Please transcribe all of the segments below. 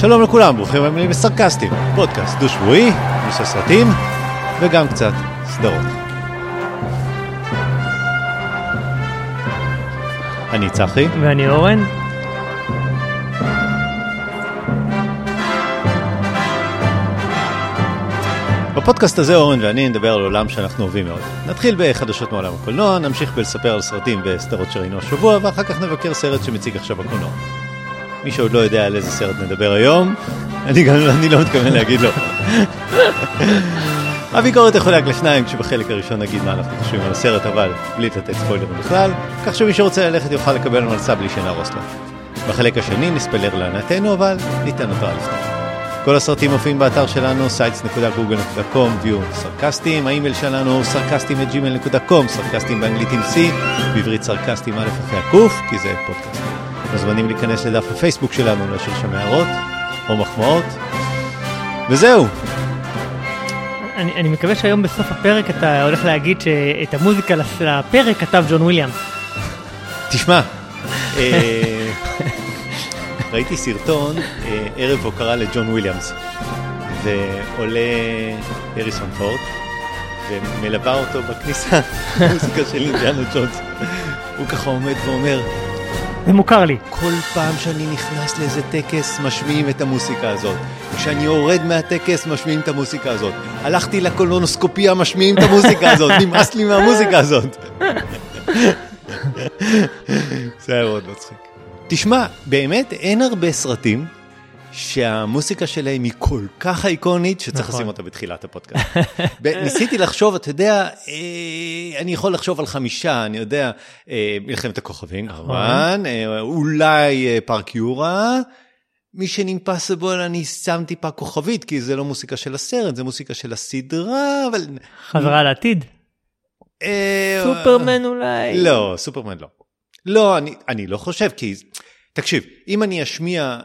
שלום לכולם, ברוכים הבאים לסרקסטים, פודקאסט דו-שבועי, נושא סרטים וגם קצת סדרות. אני צחי, ואני אורן. בפודקאסט הזה אורן ואני נדבר על עולם שאנחנו אוהבים מאוד. נתחיל בחדשות מעולם הקולנוע, נמשיך בלספר על סרטים וסדרות שראינו השבוע, ואחר כך נבקר סרט שמציג עכשיו בקולנוע. מי שעוד לא יודע על איזה סרט נדבר היום, אני גם אני לא מתכוון להגיד לו. הביקורת תחולק לשניים, כשבחלק הראשון נגיד מה אנחנו חושבים על הסרט, אבל בלי לתת ספוילרים בכלל, כך שמי שרוצה ללכת יוכל לקבל מלסה בלי שנהרוס לו. בחלק השני נספלר לענתנו, אבל ניתן התראה לפני. כל הסרטים מופיעים באתר שלנו, sites.google.com, view סרקסטים, האימייל שלנו סרקסטים את gmail.com, סרקסטים באנגלית עם C, בעברית סרקסטים א' אחרי הקוף, כי זה פודקאסט. מוזמנים להיכנס לדף הפייסבוק שלנו, להשאיר שם הערות או מחמאות. וזהו, אני, אני מקווה שהיום בסוף הפרק אתה הולך להגיד שאת המוזיקה לפרק כתב ג'ון וויליאמס. תשמע, אה, ראיתי סרטון, אה, ערב הוקרה לג'ון וויליאמס, ועולה הריסון פורד, ומלווה אותו בכניסה, מוזיקה של אינדיאנה ג'ונס. הוא ככה עומד ואומר, זה מוכר לי. כל פעם שאני נכנס לאיזה טקס משמיעים את המוסיקה הזאת. כשאני יורד מהטקס משמיעים את המוסיקה הזאת. הלכתי לקולונוסקופיה משמיעים את המוזיקה הזאת, נמאס לי מהמוזיקה הזאת. זה היה מאוד מצחיק. תשמע, באמת אין הרבה סרטים שהמוסיקה שלהם היא כל כך אייקונית שצריך נכון. לשים אותה בתחילת הפודקאסט. ניסיתי לחשוב, אתה יודע, אה, אני יכול לחשוב על חמישה, אני יודע, אה, מלחמת הכוכבים כמובן, אה, אולי אה, פארק יורה. מישן אימפסיבול אני שם טיפה כוכבית כי זה לא מוסיקה של הסרט זה מוסיקה של הסדרה אבל חזרה לעתיד. אה, סופרמן אולי. לא סופרמן לא. לא אני אני לא חושב כי תקשיב אם אני אשמיע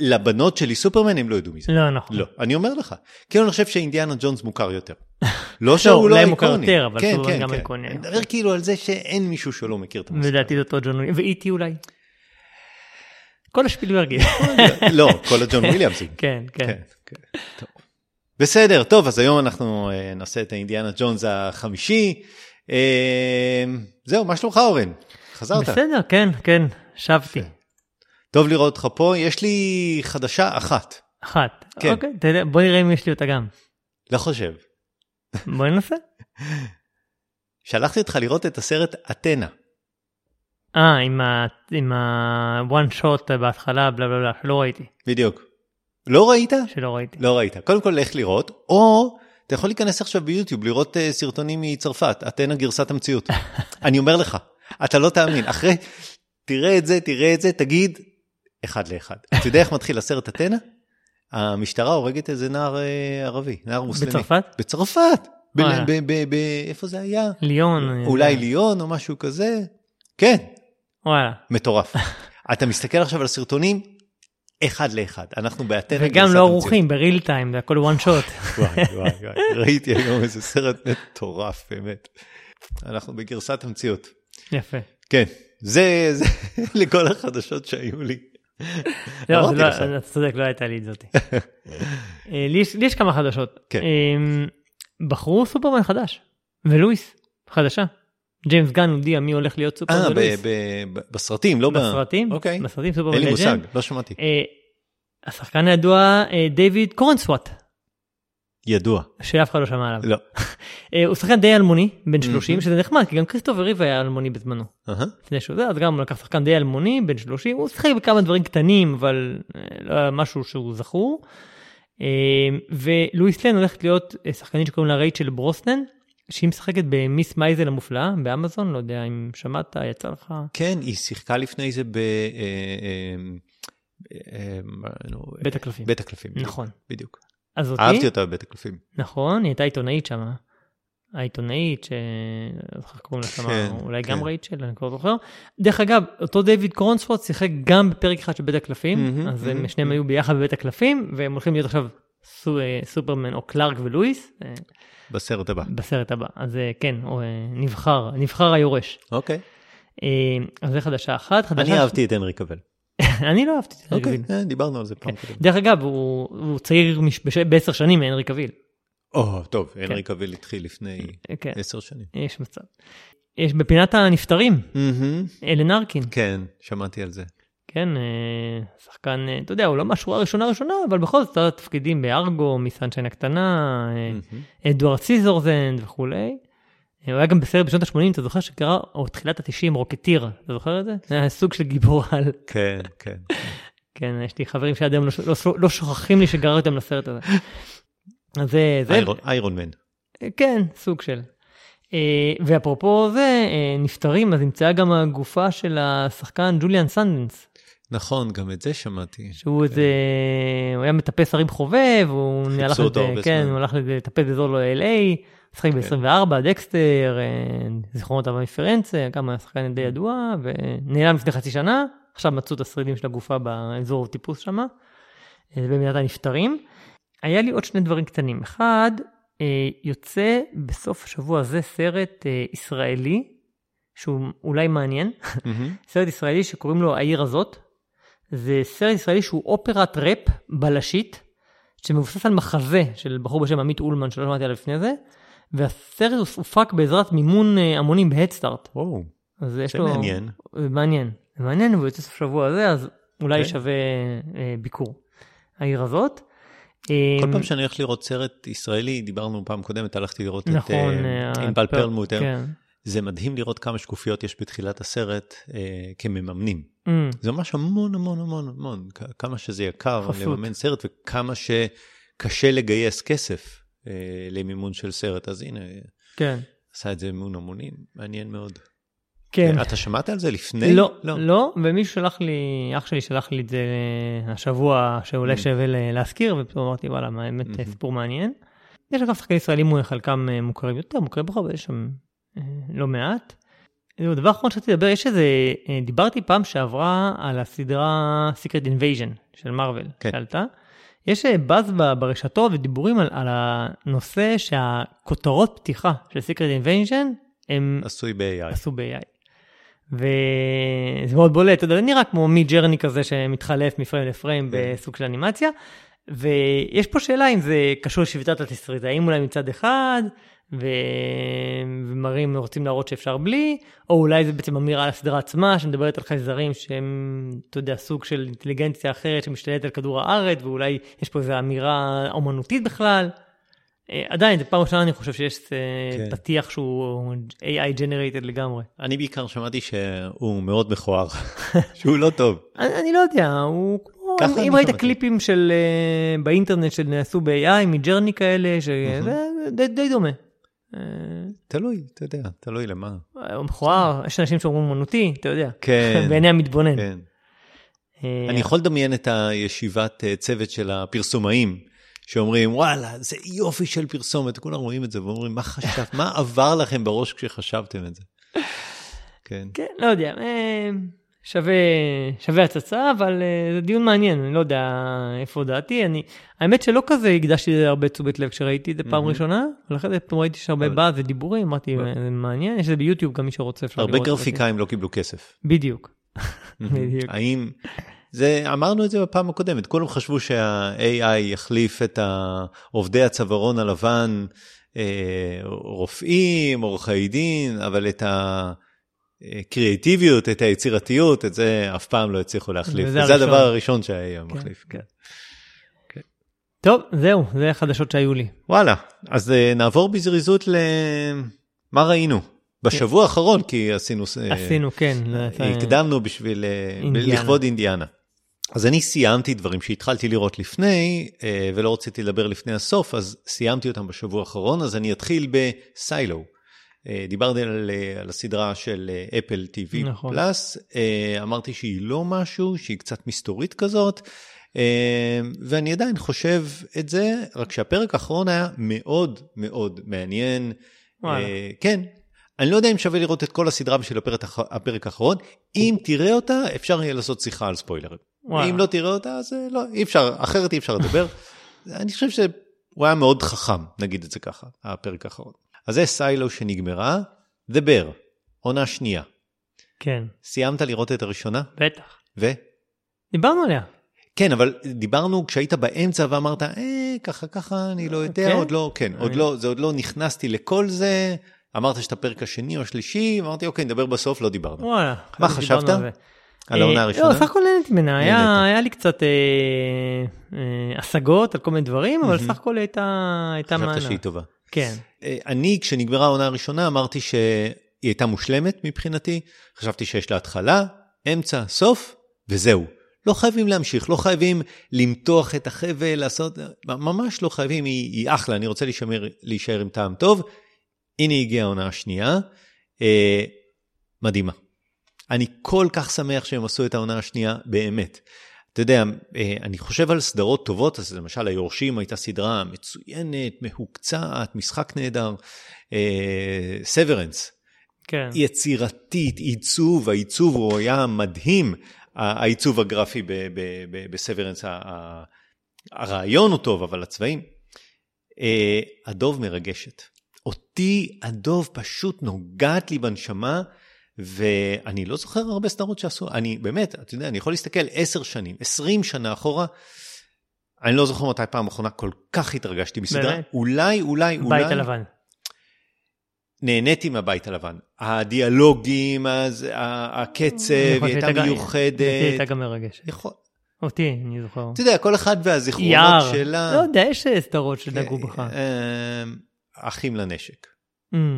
לבנות שלי סופרמן הם לא ידעו מזה. לא נכון. לא אני אומר לך כאילו אני חושב שאינדיאנה ג'ונס מוכר יותר. לא שהוא לא אולי מוכר איקוני. יותר, אבל כן, סופרמן כן, גם כן. איקוני. אני מדבר כאילו על זה שאין מישהו שלא מכיר את המוסיקה. ולדעתי זה אותו ג'ון וויליאמס. ואיטי אולי. כל השפילברגים. לא כל הג'ון וויליאמסים. כן כן. כן, כן. בסדר, טוב, אז היום אנחנו אה, נעשה את האינדיאנה ג'ונס החמישי. אה, זהו, מה שלומך אורן? חזרת? בסדר כן כן שבתי. טוב לראות אותך פה, יש לי חדשה אחת. אחת. כן. אוקיי יודע, בוא נראה אם יש לי אותה גם. לא חושב. בוא ננסה. שלחתי אותך לראות את הסרט אתנה. אה עם ה... עם ה... one shot בהתחלה בלה בלה בלה שלא ראיתי. בדיוק. לא ראית? שלא ראיתי. לא ראית. קודם כל לך לראות, או אתה יכול להיכנס עכשיו ביוטיוב לראות אה, סרטונים מצרפת, אתנה גרסת המציאות. אני אומר לך, אתה לא תאמין, אחרי, תראה את זה, תראה את זה, תגיד, אחד לאחד. אתה יודע איך מתחיל הסרט אתנה? המשטרה הורגת איזה נער אה, ערבי, נער מוסלמי. בצרפת? בצרפת. ב- וואלה. ב- ב- ב- איפה זה היה? ליון. אולי. ליון או משהו כזה. כן, וואלה. מטורף. אתה מסתכל עכשיו על הסרטונים, אחד לאחד. אנחנו באתנה וגם לא. ערוכים בריל טיים זה הכל one shot. וואי וואי וואי, ראיתי היום איזה סרט מטורף באמת. אנחנו בגרסת המציאות. יפה. כן, זה, זה לכל החדשות שהיו לי. לא, לא. אתה צודק, לא הייתה לי את זאתי. אה, לי יש- כמה חדשות. כן. אה, בחרו סופרמן חדש, ולואיס, חדשה. ג'יימס גן הודיע מי הולך להיות אה, סופרמן ב- ולואיס. ב- בסרטים, לא ב... בסרטים, אוקיי. בסרטים סופרמן אין לי לג'נד. מושג, לא שמעתי. אה, השחקן הידוע אה, דיוויד קורנסוואט, ידוע. שאף אחד לא שמע עליו. לא. אה, הוא שחקן די אלמוני, בן 30, שזה נחמד, כי גם כריסטופר ריב היה אלמוני בזמנו. לפני שהוא זה, אז גם הוא לקח שחקן די אלמוני, בן 30, הוא שיחק בכמה דברים קטנים, אבל אה, לא היה משהו שהוא זכור. אה, ולואיס לן הולכת להיות שחקנית שקוראים לה רייצ'ל ברוסנן, שהיא משחקת במיס מייזל המופלאה באמזון, לא יודע אם שמעת, יצא לך. כן, היא שיחקה לפני זה ב... בית הקלפים. בית הקלפים. נכון. בדיוק. אז אותי, אהבתי אותה בבית הקלפים. נכון, היא הייתה עיתונאית שם. העיתונאית, ש... איך קוראים לה שם, כן, אולי כן. גם רייצ'ל, אני כבר לא זוכר. דרך אגב, אותו דיוויד קורנספורט שיחק גם בפרק אחד של בית הקלפים, מהמם, אז הם שניהם היו ביחד בבית הקלפים, והם הולכים להיות עכשיו סו, אה, סופרמן או קלארק ולואיס אה, בסרט הבא. בסרט הבא. אז אה, כן, או, נבחר, נבחר היורש. אוקיי. אה, אז זה חדשה אחת. חדשה אני אהבתי את הנרי קבל. אני לא אהבתי את הנרי אוקיי, קביל. אה, דיברנו על זה פעם קודם. דרך אגב, הוא צעיר בעשר שנים מהנרי קביל. או, טוב, הנרי קביל התחיל לפני כן, עשר שנים. יש מצב. יש בפינת הנפטרים. אלן ארקין. כן, שמעתי על זה. כן, אה, שחקן, אה, אתה יודע, הוא לא מהשורה הראשונה ראשונה, אבל בכל זאת, תפקידים בארגו, מסנשיין הקטנה. אדוארד סיזורהנדס וכולי. אה, הוא היה גם בסרט בשנות ה-80, אתה זוכר שקרה, או תחילת ה-90, רוקטיר, אתה זוכר את זה? זה היה סוג של גיבור על. כן, כן. כן, יש לי חברים שעד היום לא, לא, לא שוכחים לי שגררתי אותם לסרט הזה. אז זה, איירון- איירון מן. כן, סוג של. אה, ואפרופו זה, אה, נפטרים, אז נמצאה גם הגופה של השחקן ג'וליאן סנדס, נכון, גם את זה שמעתי. שהוא איזה, הוא היה מטפס הרים חובב, הוא חיפשו הלך לזה, כן. הוא הלך לטפס באזור לו LA, שחק ב-24, דקסטר, אה, זיכרונות אבא מפרנצה, גם היה שחקן די ידוע, ונעלם לפני חצי שנה, עכשיו מצאו את השרידים של הגופה באזור טיפוס שם, זה במדינת הנפטרים. היה לי עוד שני דברים קטנים. אחד, אה, יוצא בסוף השבוע הזה סרט אה, ישראלי, שהוא אולי מעניין. סרט ישראלי שקוראים לו העיר הזאת. זה סרט ישראלי שהוא אופרת ראפ בלשית, שמבוסס על מחזה של בחור בשם עמית אולמן שלא שמעתי עליו לפני זה, והסרט הופק בעזרת מימון אה, המונים בהדסטארט. וואו, אז יש זה לו... מעניין. זה מעניין. זה מעניין, והוא יוצא סוף שבוע הזה, אז אולי כן. שווה אה, ביקור. העיר הזאת. כל אה, פעם שאני הולך לראות סרט ישראלי, דיברנו פעם קודמת, הלכתי לראות את נכון, אה, אה, ענבל פר- פרלמוטר. כן. זה מדהים לראות כמה שקופיות יש בתחילת הסרט אה, כמממנים. Mm, זה ממש המון המון המון המון, כמה שזה יקר חסות. לממן סרט וכמה שקשה לגייס כסף אה, למימון של סרט, אז הנה, כן. עשה את זה מימון המונים, מעניין מאוד. כן. אתה שמעת על זה לפני? לא, לא, ומישהו שלח לי, אח שלי שלח לי את זה השבוע, שאולי Mm. שווה להזכיר, ופתאום אמרתי, וואלה, מה, האמת Mhm. סיפור מעניין. יש אגב שחקנים ישראלים, חלקם אה, מוכרים יותר, מוכרים פחות, יש שם אה, לא מעט. זהו, דבר אחרון שרציתי לדבר, יש איזה, אה, דיברתי פעם שעברה על הסדרה Secret Invasion של מארוול, כן. שעלתה. יש אה, באז ברשתות ודיבורים על, על הנושא שהכותרות פתיחה של Secret Invasion הם עשוי ב-AI. עשו ב-AI. וזה מאוד בולט, אתה יודע, זה נראה כמו מי ג'רני כזה שמתחלף מפריים לפריים כן. בסוג של אנימציה. ויש פה שאלה אם זה קשור לשביתת התסריטאים אולי מצד אחד, ו... ומראים, רוצים להראות שאפשר בלי, או אולי זה בעצם אמירה על הסדרה עצמה שמדברת על חייזרים שהם, אתה יודע, סוג של אינטליגנציה אחרת שמשתלטת על כדור הארץ, ואולי יש פה איזו אמירה אומנותית בכלל. אה, עדיין, זו פעם ראשונה אני חושב שיש אה, כן. פתיח שהוא AI generated לגמרי. אני בעיקר שמעתי שהוא מאוד מכוער, שהוא לא טוב. אני, אני לא יודע, הוא כמו, אם, ראית. קליפים של אה, באינטרנט שנעשו ב-AI, מג'רני כאלה, שזה די, די דומה. תלוי, אתה יודע, תלוי למה. הוא מכוער, יש אנשים שאומרים אומנותי, אתה יודע, כן, בעיני המתבונן. כן. אה, אני יכול לדמיין את הישיבת אה, צוות של הפרסומאים, שאומרים, וואלה, זה יופי של פרסומת, כולם רואים את זה ואומרים, מה חשבת, מה עבר לכם בראש כשחשבתם את זה? כן. כן, לא יודע, אה, שווה, שווה הצצה, אבל אה, זה דיון מעניין, אני לא יודע איפה דעתי. אני, האמת שלא כזה הקדשתי לזה הרבה תשומת לב כשראיתי את זה פעם מהמם. ראשונה, ולכן זה פתאום ראיתי שיש הרבה אבל- באז ודיבורים, אמרתי, אבל- זה מעניין, יש את זה ביוטיוב, גם מי שרוצה אפשר הרבה לראות זה. גרפיקאים לא קיבלו כסף. בדיוק. בדיוק. האם, זה, אמרנו את זה בפעם הקודמת, כולם חשבו שה-AI יחליף את ה- עובדי הצווארון הלבן, אה, רופאים, עורכי דין, אבל את הקריאטיביות, את היצירתיות, את זה אף פעם לא הצליחו להחליף. וזה וזה הראשון. הדבר הראשון שה-AI כן, מחליף. כן. טוב, זהו, זה החדשות שהיו לי. וואלה, אז אה, נעבור בזריזות למה ראינו. בשבוע האחרון, כי עשינו... אה, עשינו, כן. הקדמנו בשביל, אה, אינדיאנה. לכבוד אינדיאנה. אז אני סיימתי דברים שהתחלתי לראות לפני, אה, ולא רציתי לדבר לפני הסוף, אז סיימתי אותם בשבוע האחרון, אז אני אתחיל בסיילו. אה, דיברתי על, אה, על הסדרה של אה, אפל TV נכון. פלאס, אה, אמרתי שהיא לא משהו, שהיא קצת מסתורית כזאת, אה, ואני עדיין חושב את זה, רק שהפרק האחרון היה מאוד מאוד מעניין. וואלה. אה, כן, אני לא יודע אם שווה לראות את כל הסדרה בשביל הפרק, הפרק האחרון. אם תראה אותה, אפשר יהיה לעשות שיחה על ספוילרים. וואלה. אם לא תראה אותה, אז אה, לא, אי אפשר, אחרת אי אפשר לדבר. אני חושב שהוא היה מאוד חכם, נגיד את זה ככה, הפרק האחרון. אז זה סיילו שנגמרה, The Bear, עונה שנייה. כן, סיימת לראות את הראשונה? בטח. ו? דיברנו עליה. כן, אבל דיברנו כשהיית באמצע ואמרת, אה, ככה ככה, אני לא יודע, כן? עוד לא, כן, עוד אני- לא, זה עוד לא נכנסתי לכל זה. אמרת שאתה פרק השני או השלישי, אמרתי, אוקיי, נדבר בסוף, לא דיברנו. וואלה. מה חשבתי חשבת? על. על העונה אה, הראשונה? לא, סך הכל נהניתי ממנה, היה, נהנית. היה לי קצת אה, אה, השגות על כל מיני דברים, אבל מהמם. סך הכל הייתה, הייתה חשבת מענה. שהיא טובה. כן. אה, אני, כשנגמרה העונה הראשונה, אמרתי שהיא הייתה מושלמת מבחינתי. חשבתי שיש לה התחלה, אמצע, סוף, וזהו. לא חייבים להמשיך, לא חייבים למתוח את החבל, לעשות... ממש לא חייבים, היא, היא אחלה, אני רוצה להישמר, להישאר עם טעם טוב. הנה הגיעה העונה השנייה. אה, מדהימה. אני כל כך שמח שהם עשו את העונה השנייה, באמת. אתה יודע, אה, אני חושב על סדרות טובות, אז למשל היורשים הייתה סדרה מצוינת, מהוקצעת, משחק נהדר. סוורנס, כן. יצירתית, עיצוב, העיצוב הוא היה מדהים, העיצוב הגרפי בסוורנס, הרעיון הוא טוב, אבל הצבעים. אה, הדוב מרגשת. אותי הדוב פשוט נוגעת לי בנשמה, ואני לא זוכר הרבה סדרות שעשו, אני באמת, אתה יודע, אני יכול להסתכל עשר שנים, עשרים שנה אחורה, אני לא זוכר מתי פעם אחרונה כל כך התרגשתי בסדרה. באמת? אולי, אולי, אולי... בית הלבן. נהניתי מהבית הלבן. הדיאלוגים, אז, הקצב, היא הייתה מיוחדת. אותי הייתה גם מרגשת. יכול... אותי, אני זוכר. אתה יודע, כל אחד והזיכרונות יער. שלה. לא יודע, יש סדרות שנגעו בך. אה, אחים לנשק,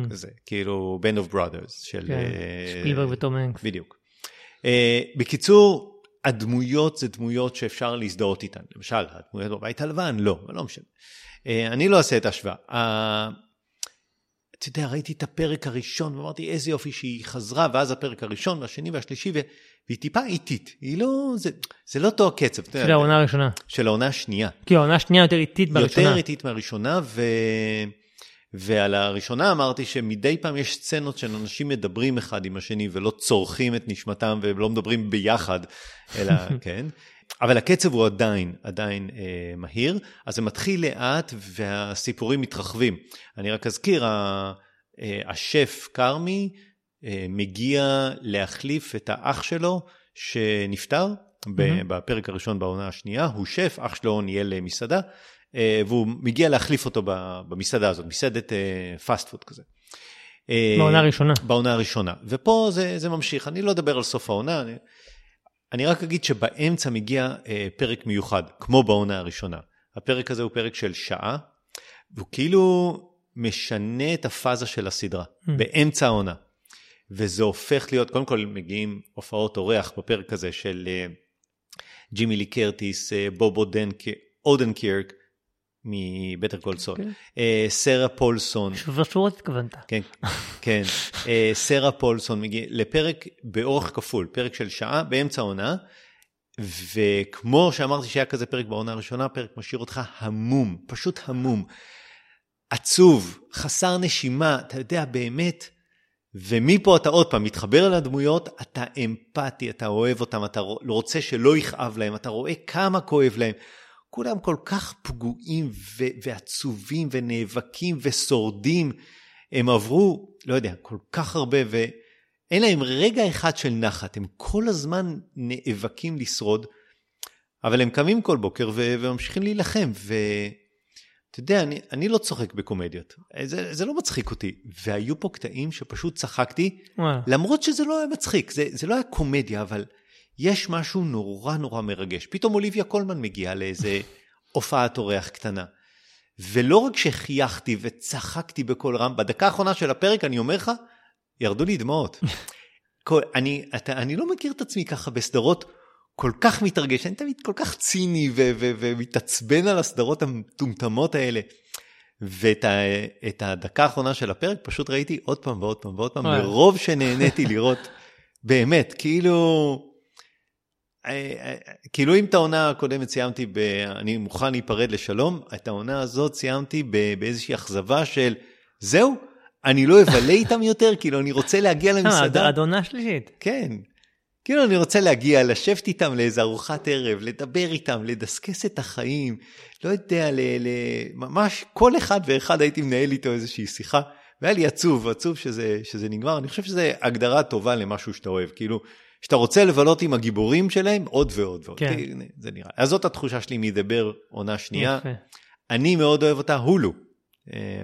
כזה, כאילו Band of Brothers של... כן, אה, וטום הנקס. בדיוק. אה, בקיצור, הדמויות זה דמויות שאפשר להזדהות איתן. למשל, הדמויות בבית הלבן, לא, לא משנה. אה, אני לא אעשה את ההשוואה. אה, אתה יודע, ראיתי את הפרק הראשון ואמרתי איזה יופי שהיא חזרה, ואז הפרק הראשון והשני והשלישי, ו- והיא טיפה איטית. היא לא, זה, זה לא אותו הקצב. של העונה הראשונה. של העונה השנייה. כי העונה השנייה יותר איטית בראשונה. יותר איטית מהראשונה, ו... ועל הראשונה אמרתי שמדי פעם יש סצנות של אנשים מדברים אחד עם השני ולא צורכים את נשמתם ולא מדברים ביחד, אלא כן. אבל הקצב הוא עדיין, עדיין אה, מהיר, אז זה מתחיל לאט והסיפורים מתרחבים. אני רק אזכיר, ה, אה, השף כרמי אה, מגיע להחליף את האח שלו שנפטר מהמם. בפרק הראשון בעונה השנייה, הוא שף, אח שלו ניהל מסעדה, והוא מגיע להחליף אותו במסעדה הזאת, מסעדת פאסט פוד כזה. אה, בעונה הראשונה. בעונה הראשונה. ופה זה, זה ממשיך, אני לא אדבר על סוף העונה, אני, אני רק אגיד שבאמצע מגיע אה, פרק מיוחד, כמו בעונה הראשונה. הפרק הזה הוא פרק של שעה, והוא כאילו משנה את הפאזה של הסדרה, Mm. באמצע העונה. וזה הופך להיות, קודם כל מגיעים הופעות אורח בפרק הזה של אה, ג'יימי לי קרטיס, אה, בוב אודנק- אודנקירק מבטר קול סול, שרה פולסון, שובר שורות התכוונת. כן, כן. אה, סרה פולסון מגיע לפרק באורך כפול, פרק של שעה באמצע העונה, וכמו שאמרתי שהיה כזה פרק בעונה הראשונה, הפרק משאיר אותך המום, פשוט המום. עצוב, חסר נשימה, אתה יודע, באמת. ומפה אתה עוד פעם מתחבר לדמויות, אתה אמפתי, אתה אוהב אותם, אתה רוצה שלא יכאב להם, אתה רואה כמה כואב להם. כולם כל כך פגועים ו- ועצובים ונאבקים ושורדים. הם עברו, לא יודע, כל כך הרבה ואין להם רגע אחד של נחת, הם כל הזמן נאבקים לשרוד, אבל הם קמים כל בוקר ו- וממשיכים להילחם. ואתה יודע, אני, אני לא צוחק בקומדיות, זה, זה לא מצחיק אותי. והיו פה קטעים שפשוט צחקתי, וואלה. למרות שזה לא היה מצחיק, זה, זה לא היה קומדיה, אבל יש משהו נורא נורא מרגש. פתאום אוליביה קולמן מגיעה לאיזה הופעת אורח קטנה. ולא רק שחייכתי וצחקתי בקול רם, בדקה האחרונה של הפרק, אני אומר לך, ירדו לי דמעות. כל, אני, אתה, אני לא מכיר את עצמי ככה בסדרות כל כך מתרגש, אני תמיד כל כך ציני ו- ו- ומתעצבן על הסדרות המטומטמות האלה. ואת הדקה האחרונה של הפרק פשוט ראיתי עוד פעם ועוד פעם ועוד פעם. מרוב שנהניתי לראות, באמת, כאילו, כאילו אם את העונה הקודמת סיימתי ב... אני מוכן להיפרד לשלום, את העונה הזאת סיימתי ב- באיזושהי אכזבה של זהו, אני לא אבלה איתם יותר, כאילו אני רוצה להגיע אה, למסעדה. עד עונה שלישית. כן. כאילו אני רוצה להגיע, לשבת איתם לאיזה ארוחת ערב, לדבר איתם, לדסקס את החיים, לא יודע, ל, ל, ממש כל אחד ואחד הייתי מנהל איתו איזושהי שיחה, והיה לי עצוב, עצוב שזה, שזה נגמר, אני חושב שזו הגדרה טובה למשהו שאתה אוהב, כאילו, שאתה רוצה לבלות עם הגיבורים שלהם עוד ועוד ועוד. כן. זה נראה. אז זאת התחושה שלי מדבר עונה שנייה. יפה. אני מאוד אוהב אותה, הולו. אה,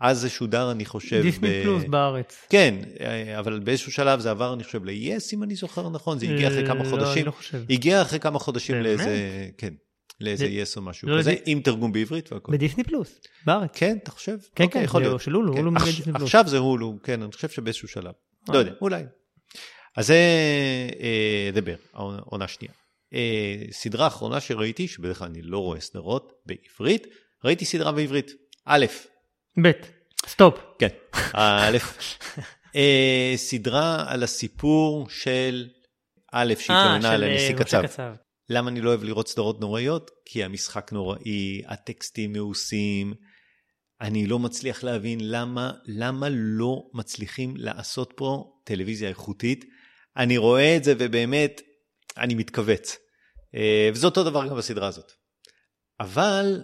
אז זה שודר, אני חושב. דיסני ב- פלוס בארץ. כן, אה, אבל באיזשהו שלב זה עבר, אני חושב, ל-yes, אם אני זוכר נכון, זה הגיע אחרי כמה לא, חודשים. אני לא חושב. הגיע אחרי כמה חודשים באמת? לאיזה, כן, לאיזה זה- yes או משהו לא, כזה, זה- עם תרגום בעברית והכל. בדיסני פלוס, בארץ. כן, אתה חושב? כן, אוקיי, כן, יכול זה להיות. של הולו, כן. הולו מגיע דיסני פלוס. עכשיו זה הולו, כן, אני חושב שבאיזשהו שלב. לא אה. יודע, אולי. אז זה אה, דבר, העונה- עונה שנייה. אה, סדרה אחרונה שראיתי, שבדרך כלל אני לא רואה סדרות בעברית, ראיתי סדרה בעברית. א', ב', סטופ. כן, א', אה, סדרה על הסיפור של א', אה, שהתלוננה של על אה, הנשיא קצב. קצב. למה אני לא אוהב לראות סדרות נוראיות? כי המשחק נוראי, הטקסטים מאוסים, אני לא מצליח להבין למה, למה לא מצליחים לעשות פה טלוויזיה איכותית. אני רואה את זה ובאמת, אני מתכווץ. אה, וזה אותו דבר גם בסדרה הזאת. אבל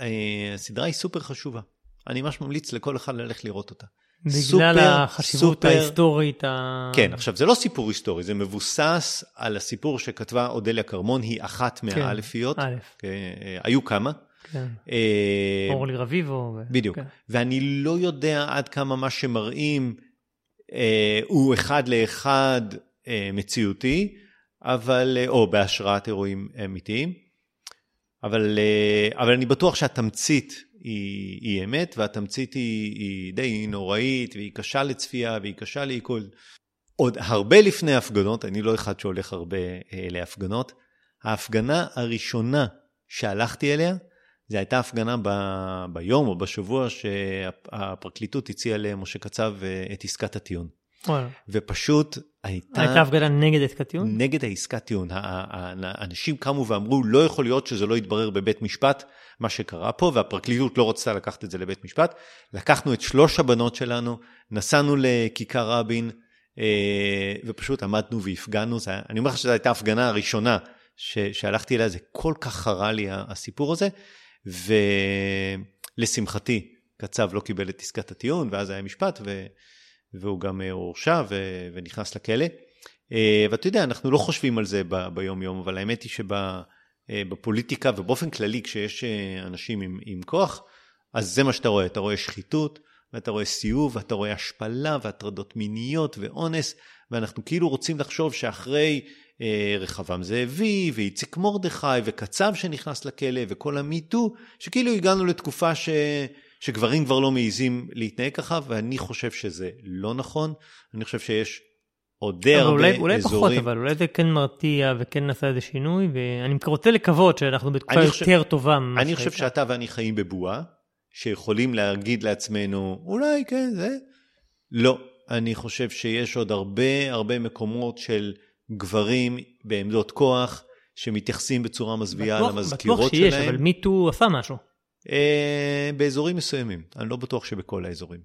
אה, הסדרה היא סופר חשובה. אני ממש ממליץ לכל אחד ללכת לראות אותה. בגלל סופר, החשיבות סופר- ההיסטורית. ה- כן, עכשיו זה לא סיפור היסטורי, זה מבוסס על הסיפור שכתבה אודליה כרמון, היא אחת כן, מהאלפיות. א', אה, היו כמה. כן. אה, אורלי רביבו. בדיוק. כן. ואני לא יודע עד כמה מה שמראים אה, הוא אחד לאחד מציאותי, אבל, אה, או בהשראת אירועים אמיתיים, אבל, אה, אבל אני בטוח שהתמצית היא, היא אמת, והתמצית היא, היא די נוראית, והיא קשה לצפייה, והיא קשה לעיכול. עוד הרבה לפני הפגנות, אני לא אחד שהולך הרבה אה, להפגנות, ההפגנה הראשונה שהלכתי אליה, זו הייתה הפגנה ב, ביום או בשבוע שהפרקליטות הציעה למשה קצב אה, את עסקת הטיעון. ופשוט הייתה, הייתה הפגנה נגד עסקת טיעון? נגד העסקת טיעון. האנשים קמו ואמרו, לא יכול להיות שזה לא יתברר בבית משפט, מה שקרה פה, והפרקליטות לא רצתה לקחת את זה לבית משפט. לקחנו את שלוש הבנות שלנו, נסענו לכיכר רבין, אה, ופשוט עמדנו והפגנו. היה- אני אומר לך שזו הייתה ההפגנה הראשונה ש, שהלכתי אליה, זה כל כך חרה לי הסיפור הזה, ולשמחתי, קצב לא קיבל את עסקת הטיעון, ואז היה משפט, ו... והוא גם אה, הורשע ונכנס לכלא. אה, ואתה יודע, אנחנו לא חושבים על זה ב- ביום יום, אבל האמת היא שבפוליטיקה ובאופן כללי, כשיש אה, אנשים עם, עם כוח, אז זה מה שאתה רואה, אתה רואה שחיתות, ואתה רואה סיאוב, ואתה רואה השפלה, והטרדות מיניות, ואונס, ואנחנו כאילו רוצים לחשוב שאחרי אה, רחבעם זאבי, ואיציק מרדכי, וקצב שנכנס לכלא, וכל המיטו, שכאילו הגענו לתקופה ש... שגברים כבר לא מעיזים להתנהג ככה, ואני חושב שזה לא נכון. אני חושב שיש עוד די הרבה אולי, אולי פחות, אזורים. אבל אולי זה כן מרתיע וכן נעשה איזה שינוי, ואני רוצה לקוות שאנחנו בתקופה אני חושב- יותר טובה אני חושב שהייתה. שאתה ואני חיים בבועה, שיכולים להגיד לעצמנו, אולי כן, זה. לא, אני חושב שיש עוד הרבה הרבה מקומות של גברים בעמדות כוח, שמתייחסים בצורה מזוויעה בטוח- למזכירות בטוח שיש, שלהם. אבל מיטו עשה משהו. אה, באזורים מסוימים, אני לא בטוח שבכל האזורים.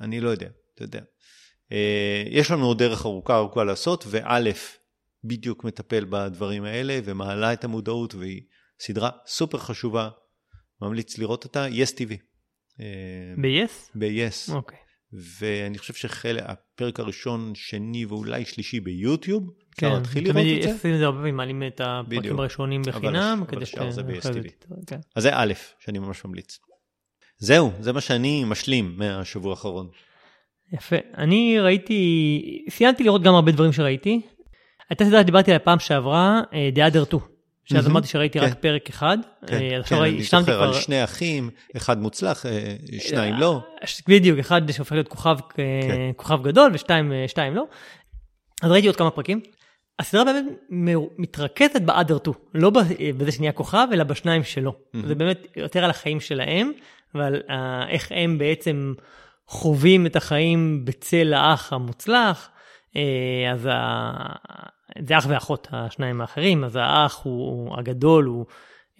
אני לא יודע, אתה יודע. אה, יש לנו עוד דרך ארוכה ארוכה לעשות, וא', בדיוק מטפל בדברים האלה, ומעלה את המודעות, והיא סדרה סופר חשובה, ממליץ לראות אותה, yes TV. אה, ב-yes? ב-yes. אוקיי. ואני חושב שחלק, הפרק הראשון, שני ואולי שלישי ביוטיוב, אפשר כן, להתחיל לראות תמיד את זה. עושים את זה הרבה פעמים, מעלים את הפרקים. הראשונים בחינם, אבל כדי השאר זה שאחרי ב-yes זה TV. תתראה, כן. אז זה א', שאני ממש ממליץ. זהו, זה מה שאני משלים מהשבוע האחרון. יפה. אני ראיתי, סיימתי לראות גם הרבה דברים שראיתי. הייתה סדרה שדיברתי עליה פעם שעברה, אה, The Other Two. שאז אמרתי שראיתי כן. רק פרק אחד. כן, אה, כן, אני זוכר על. שני אחים, אחד מוצלח, אה, שניים לא. ש- בדיוק, אחד שהופך להיות כוכב, אה, כן. גדול ושתיים אה, שתיים לא. אז ראיתי עוד כמה פרקים. הסדרה באמת מתרכזת ב-other two, לא ב- אה, בזה שנהיה כוכב, אלא בשניים שלו. זה באמת יותר על החיים שלהם, ועל אה, איך הם בעצם חווים את החיים בצל האח המוצלח. אה, אז זה אח ואחות, השניים האחרים, אז האח הוא, הוא הגדול, הוא,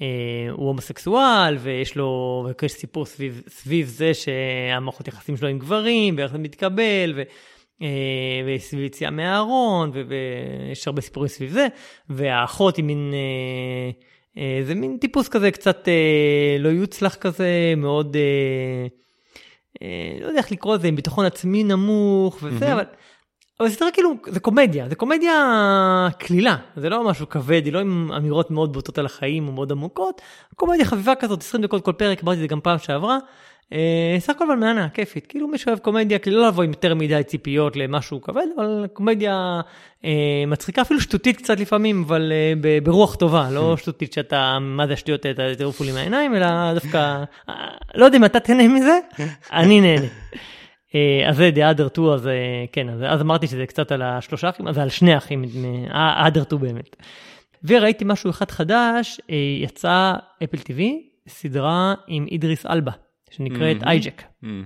אה, הוא הומוסקסואל, ויש לו, ויש סיפור סביב, סביב זה שהמערכות יחסים שלו עם גברים, ואיך זה מתקבל, ו... אה, וסביב יציאה מהארון, ויש הרבה סיפורים סביב זה, והאחות היא מין, אה, אה, זה מין טיפוס כזה קצת לא יוצלח כזה, מאוד, לא יודע איך לקרוא לזה, עם ביטחון עצמי נמוך וזה, מהמם. אבל אבל סדרה כאילו, זה קומדיה, זה קומדיה קלילה, זה לא משהו כבד, היא לא עם אמירות מאוד בוטות על החיים או מאוד עמוקות, קומדיה חביבה כזאת, 20 דקות כל פרק, אמרתי את זה גם פעם שעברה. אה, סך הכל אבל מהנה, כיפית, כאילו מי שאוהב קומדיה, כאילו לא לבוא עם יותר מדי ציפיות למשהו כבד, אבל קומדיה אה, מצחיקה, אפילו שטותית קצת לפעמים, אבל אה, ב- ברוח טובה, לא שטותית שאתה, מה זה השטויות האלה, אתה תעופו לי מהעיניים, אלא דווקא, אה, לא יודע אם אתה תהנה מזה, אני נהנה. אה, אז זה The other two, אז אה, כן, אז, אז אמרתי שזה קצת על השלושה אחים, אז על שני אחים, אה, other two באמת. וראיתי משהו אחד חדש, אה, יצא אפל TV, סדרה עם אידריס אלבה, שנקראת. אייג'ק. מהמם.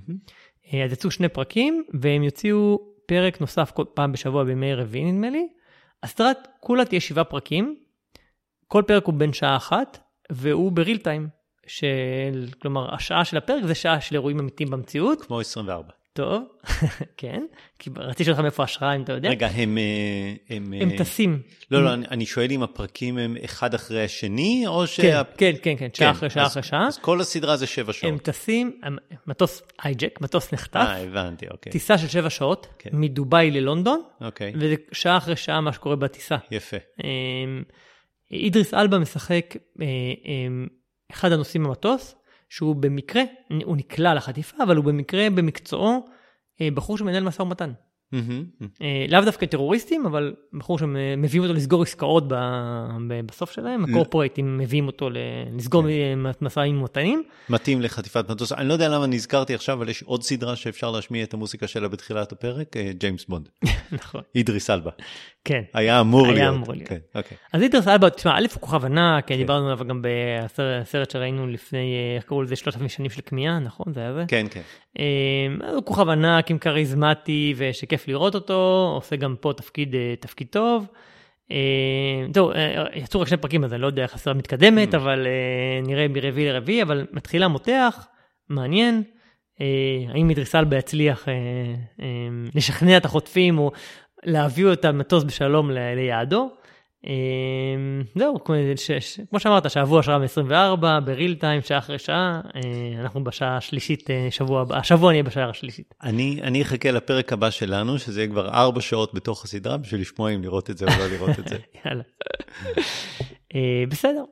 אה, אז יצאו שני פרקים, והם יוציאו פרק נוסף כל פעם בשבוע בימי רביעי נדמה לי. הסדרה כולה תהיה שבעה פרקים, כל פרק הוא בן שעה אחת, והוא בריל טיים. של, כלומר, השעה של הפרק זה שעה של אירועים אמיתיים במציאות. כמו 24. טוב, כן, כי רציתי לשאול לך מאיפה ההשראה, אם אתה יודע. רגע, הם... אה, הם, הם אה, טסים. לא, לא, אני- אני שואל אם הפרקים הם אחד אחרי השני, או ש... כן, כן, כן, כן, שעה כן, אחרי שעה אז- אחרי שעה. אז כל הסדרה זה שבע הם שעות. טסים, מטוס הייג'ק, מטוס נחטף, אה, הבנתי, אוקיי. טיסה של שבע שעות, כן. מדובאי ללונדון, אוקיי, וזה שעה אחרי שעה מה שקורה בטיסה. יפה. אמ, אידריס אלבה משחק אה, אמ, אחד הנוסעים במטוס, שהוא במקרה, הוא נקלע לחטיפה, אבל הוא במקרה במקצועו אה, בחור שמנהל משא ומתן. אה, לאו דווקא טרוריסטים, אבל בחור שמביאים אותו לסגור עסקאות בסוף שלהם, הקורפורטים מביאים אותו לסגור משאים ומתנים. מתאים לחטיפת מטוס. אני לא יודע למה נזכרתי עכשיו, אבל יש עוד סדרה שאפשר להשמיע את המוזיקה שלה בתחילת הפרק, אה, ג'יימס בונד. נכון, אידריס אלבה. כן. היה אמור היה להיות. אמור להיות. כן, אוקיי. אז אידריס אלבה, תשמע, א' הוא כוכב ענק, כן. דיברנו עליו גם בסרט שראינו לפני, אה, איך קראו לזה, 3,000 שנים של כמיהה, נכון? זה היה זה? כן, כן. אה, הוא כוכב ענק עם כריזמטי ושכיף לראות אותו, עושה גם פה תפקיד, אה, תפקיד טוב. טוב, יצאו רק שני פרקים אז אני לא יודע איך הסדרה מתקדמת, אבל אה, נראה מרביעי לרביעי, אבל מתחילה מותח, מעניין. האם אידריס אלבה יצליח לשכנע את החוטפים או להביא את המטוס בשלום ליעדו? אה, זהו, כמו שאמרת, שבוע שעה מ-24, בריל טיים, שעה אחרי שעה, אה, אנחנו בשעה השלישית, אה, שבוע הבא, השבוע נהיה בשעה השלישית. אני, אני אחכה לפרק הבא שלנו, שזה יהיה כבר ארבע שעות בתוך הסדרה, בשביל לשמוע אם לראות את זה או לא לראות את זה. יאללה. אה, בסדר.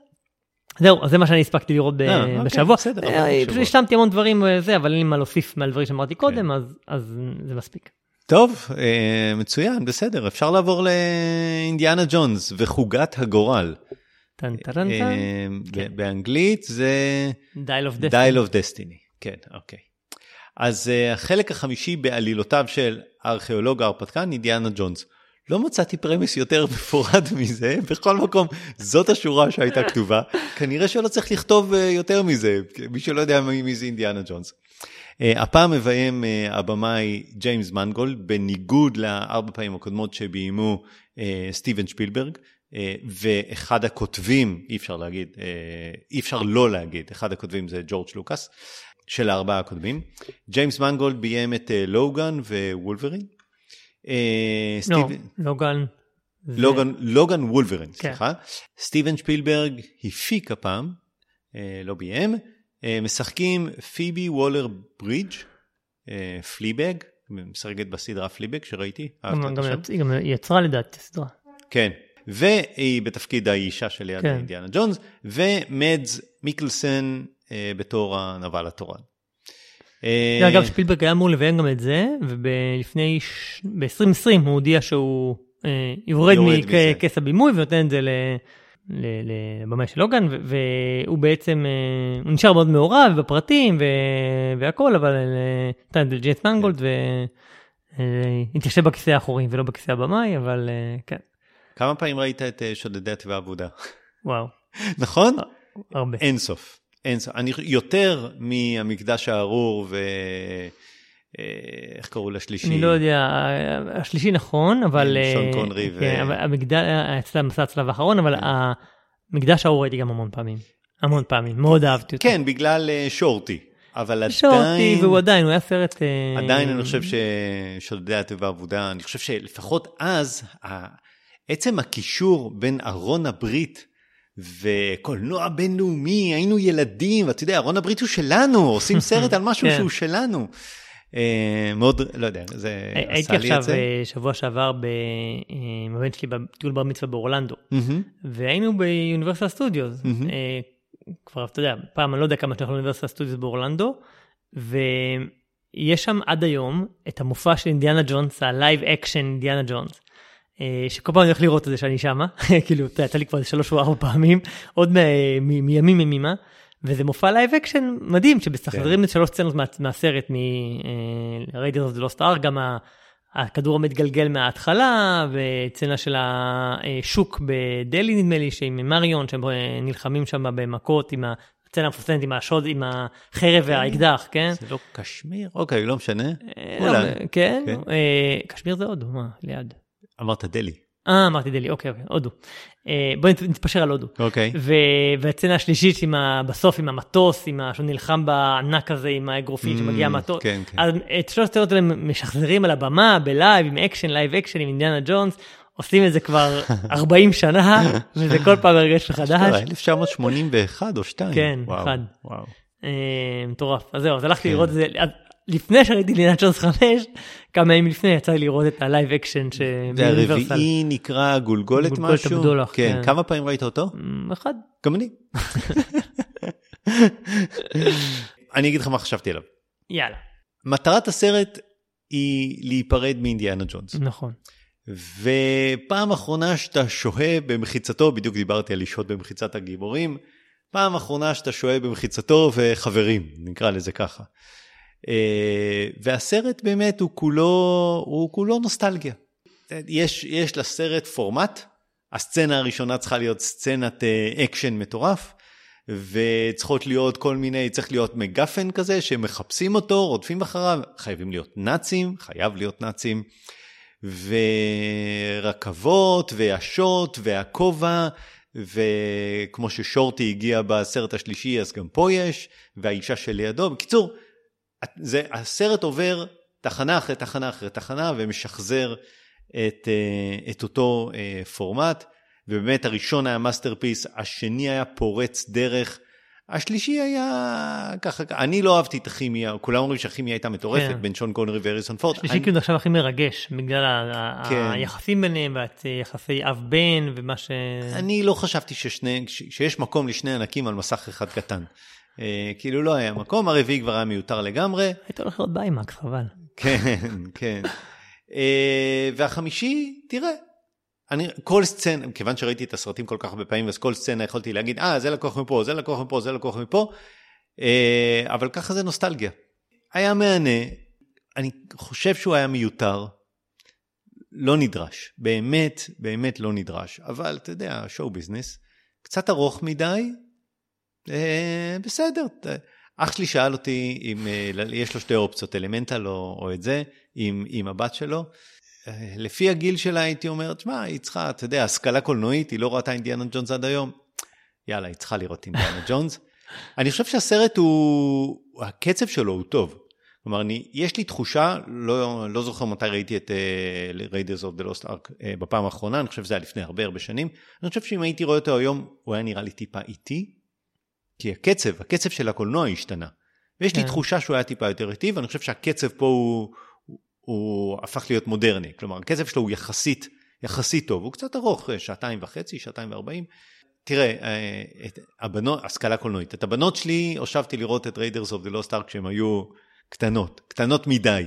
זהו, אז זה מה שאני הספקתי לראות אוקיי, בשבוע. בסדר, אבל פשוט. השלמתי המון דברים וזה, אבל אין לי מה להוסיף מהדברים שאמרתי כן. קודם, אז- אז זה מספיק. טוב, אה, מצוין, בסדר, אפשר לעבור לאינדיאנה ג'ונס וחוגת הגורל. אה, ב- באנגלית זה Dial of Desti. Dial of Destiny, כן, אוקיי. אז אה, החלק החמישי בעלילותיו של הארכיאולוג ההרפתקן, אינדיאנה ג'ונס. לא מצאתי premise יותר מפורט מזה, בכל מקום זאת השורה שהייתה כתובה, כנראה שלא צריך לכתוב יותר מזה, מי שלא יודע מי זה אינדיאנה ג'ונס. אה, הפעם מביים אה, הבמאי ג'יימס מנגולד, בניגוד לארבע פעמים הקודמות שביימו אה, סטיבן שפילברג, ואחד הכותבים, אי אפשר להגיד, אי אפשר לא להגיד, אחד הכותבים זה ג'ורג' לוקאס, של הארבעה הקודמים. ג'יימס מנגולד ביים את לוגן ווולברין. לא, לוגן. לוגן, לוגן וולברין, כן. סליחה. סטיבן שפילברג הפיק הפעם, אה, לא ביים, אה, משחקים פיבי וולר ברידג', אה, פליבג, משחקת בסדרה פליבג שראיתי, את היא גם יצרה לדעתי סדרה. כן, והיא בתפקיד האישה שליד כן. אינדיאנה ג'ונס, ומאדס מיקלסון אה, בתור הנבל התורן. אה, אגב, שפילברג היה אמור לביים גם את זה, ולפני, ב-2020 הוא הודיע שהוא אה, יורד. מכס הבימוי ונותן את זה ל- לבמאי של לוגן, והוא בעצם, אה, הוא נשאר מאוד מעורב בפרטים והכל, אבל אה, את זה לג'יימס מנגולד והתיישב בכיסא האחורי ולא בכיסא הבמאי, אבל אה, כן, כמה פעמים ראית את אה, שודדי הטבע האבודה? וואו, נכון? הרבה. אין סוף. אין סוף. אני יותר מהמקדש הארור ו... אה, איך קראו לשלישי? אני לא יודע, השלישי נכון, אבל... כן, שון אה, קונרי ו- כן, אבל המקדש, אצלה מסע הצלב האחרון, אבל כן. המקדש ההוא ראיתי גם המון פעמים. המון פעמים, מאוד אהבתי אותו. כן, בגלל אה, שורטי. אבל שורטי, עדיין, והוא עדיין, הוא היה סרט... אה, עדיין אני חושב ששודדי הטבע האבודה, אני חושב שלפחות אז, עצם הקישור בין ארון הברית וקולנוע בינלאומי, היינו ילדים, ואתה יודע, ארון הברית הוא שלנו, עושים סרט על משהו כן. שהוא שלנו. אה, מאוד, לא יודע, זה הייתי עשה לי את עכשיו זה. אה, שבוע שעבר אה, עם הבן שלי בטיול בר מצווה באורלנדו, והיינו באוניברסל סטודיוס. אה, כבר, אתה יודע, פעם אני לא יודע כמה שאנחנו באוניברסל סטודיוס באורלנדו, ויש שם עד היום את המופע של אינדיאנה ג'ונס, ה live action אינדיאנה ג'ונס. אה, שכל פעם אני הולך לראות את זה שאני שמה, כאילו, אתה יצא לי כבר שלוש או ארבע פעמים, עוד מ- מ- מימים ימימה, וזה מופע live action מדהים, שמשחזרים את שלוש סצנות מה- מהסרט מ-Raiders of the Lost Ark, גם ה- הכדור המתגלגל מההתחלה, וסצנה של השוק בדלי נדמה לי, שעם מריון, שהם אה, נלחמים שם במכות עם הסצנה המפורסמת עם השוד, עם החרב והאקדח, כן? זה לא קשמיר? אוקיי, לא משנה. אה. לא, כן, כן. אה, קשמיר זה הודו, מה, ליד. אמרת דלי. אה, אמרתי דלי, אוקיי, אוקיי, הודו. אה, בואי נת- נתפשר על הודו. אוקיי. ו- והסצנה השלישית עם ה... בסוף עם המטוס, עם ה... שהוא נלחם בענק הזה עם האגרופים שמגיע Mm, מהמטוס. כן, כן. אז את שלושת הסצנות האלה משחזרים על הבמה, ב live, עם אקשן, live action, עם אינדיאנה ג'ונס. עושים את זה כבר 40 שנה, וזה כל פעם מרגש מחדש. אשכרה, 1981 או 2. כן, וואו, אחד. וואו. אה, מטורף. אז זהו, אז הלכתי כן. לראות את זה. לפני שראיתי אינדיאנה ג'ונס 5, כמה ימים לפני יצא לי לראות את ה live action שבאוניברסל. והרביעי נקרא גולגולת גולגולת משהו? הבדולח, כן. כן. כמה פעמים ראית אותו? אמ, אחד. גם אני. אני אגיד לך מה חשבתי עליו. יאללה. מטרת הסרט היא להיפרד מאינדיאנה ג'ונס. נכון. ופעם אחרונה שאתה שוהה במחיצתו, בדיוק דיברתי על לשהות במחיצת הגיבורים, פעם אחרונה שאתה שוהה במחיצתו וחברים, נקרא לזה ככה. אה, והסרט באמת הוא כולו, הוא כולו נוסטלגיה. יש, יש לסרט פורמט, הסצנה הראשונה צריכה להיות סצנת אה, אקשן מטורף, וצריכות להיות כל מיני, צריך להיות מקגאפין כזה שמחפשים אותו, רודפים אחריו, חייבים להיות נאצים, חייב להיות נאצים. ורכבות ורשעות והכובע וכמו ששורטי הגיע בסרט השלישי אז גם פה יש והאישה שלידו בקיצור זה הסרט עובר תחנה אחרי תחנה אחרי תחנה ומשחזר את, אה, את אותו אה, פורמט ובאמת הראשון היה masterpiece השני היה פורץ דרך השלישי היה ככה אני לא אהבתי את הכימיה כולם אומרים שהכימיה הייתה מטורפת כן. בין שון קונרי להריסון פורד שלישי אני- כאילו עכשיו הכי מרגש, בגלל כן. היחסים ביניהם והיחסי אב בן ומה ש... אני לא חשבתי ששני, ש- שיש מקום לשני ענקים על מסך אחד קטן. אה, כאילו לא היה מקום, הרביעי כבר היה מיותר לגמרי. היית הולך לראות באיימקס, חבל. כן, כן. אה, והחמישי, תראה, אני, כל סצנה, כיוון שראיתי את הסרטים כל כך הרבה פעמים, אז כל סצנה יכולתי להגיד, אה, זה לקוח מפה, זה לקוח מפה, זה לקוח מפה, אה, אבל ככה זה נוסטלגיה. היה מהנה, אני חושב שהוא היה מיותר, לא נדרש, באמת, באמת לא נדרש, אבל אתה יודע, שואו ביזנס, קצת ארוך מדי, בסדר. ת- אח שלי שאל אותי אם אה, יש לו שתי אופציות, אלמנטל או, או את זה, עם, עם הבת שלו. אה, לפי הגיל שלה הייתי אומר, תשמע, היא צריכה, אתה יודע, השכלה קולנועית, היא לא ראתה אינדיאנה ג'ונס עד היום. יאללה, היא צריכה לראות אינדיאנה ג'ונס. אני חושב שהסרט הוא, הקצב שלו הוא טוב. כלומר, אני, יש לי תחושה, לא, לא זוכר מתי ראיתי את of the Lost Ark uh, בפעם האחרונה, אני חושב שזה היה לפני הרבה הרבה שנים. אני חושב שאם הייתי רואה אותו היום, הוא היה נראה לי טיפה איטי, כי הקצב, הקצב של הקולנוע השתנה. ויש לי כן. תחושה שהוא היה טיפה יותר איטי, ואני חושב שהקצב פה הוא, הוא, הוא הפך להיות מודרני. כלומר, הקצב שלו הוא יחסית, יחסית טוב, הוא קצת ארוך, אה, שעתיים וחצי, שעתיים וארבעים. תראה, אה, את הבנות, השכלה קולנועית, את הבנות שלי הושבתי לראות את Raiders of the Lost Ark כשהן היו קטנות, קטנות מדי,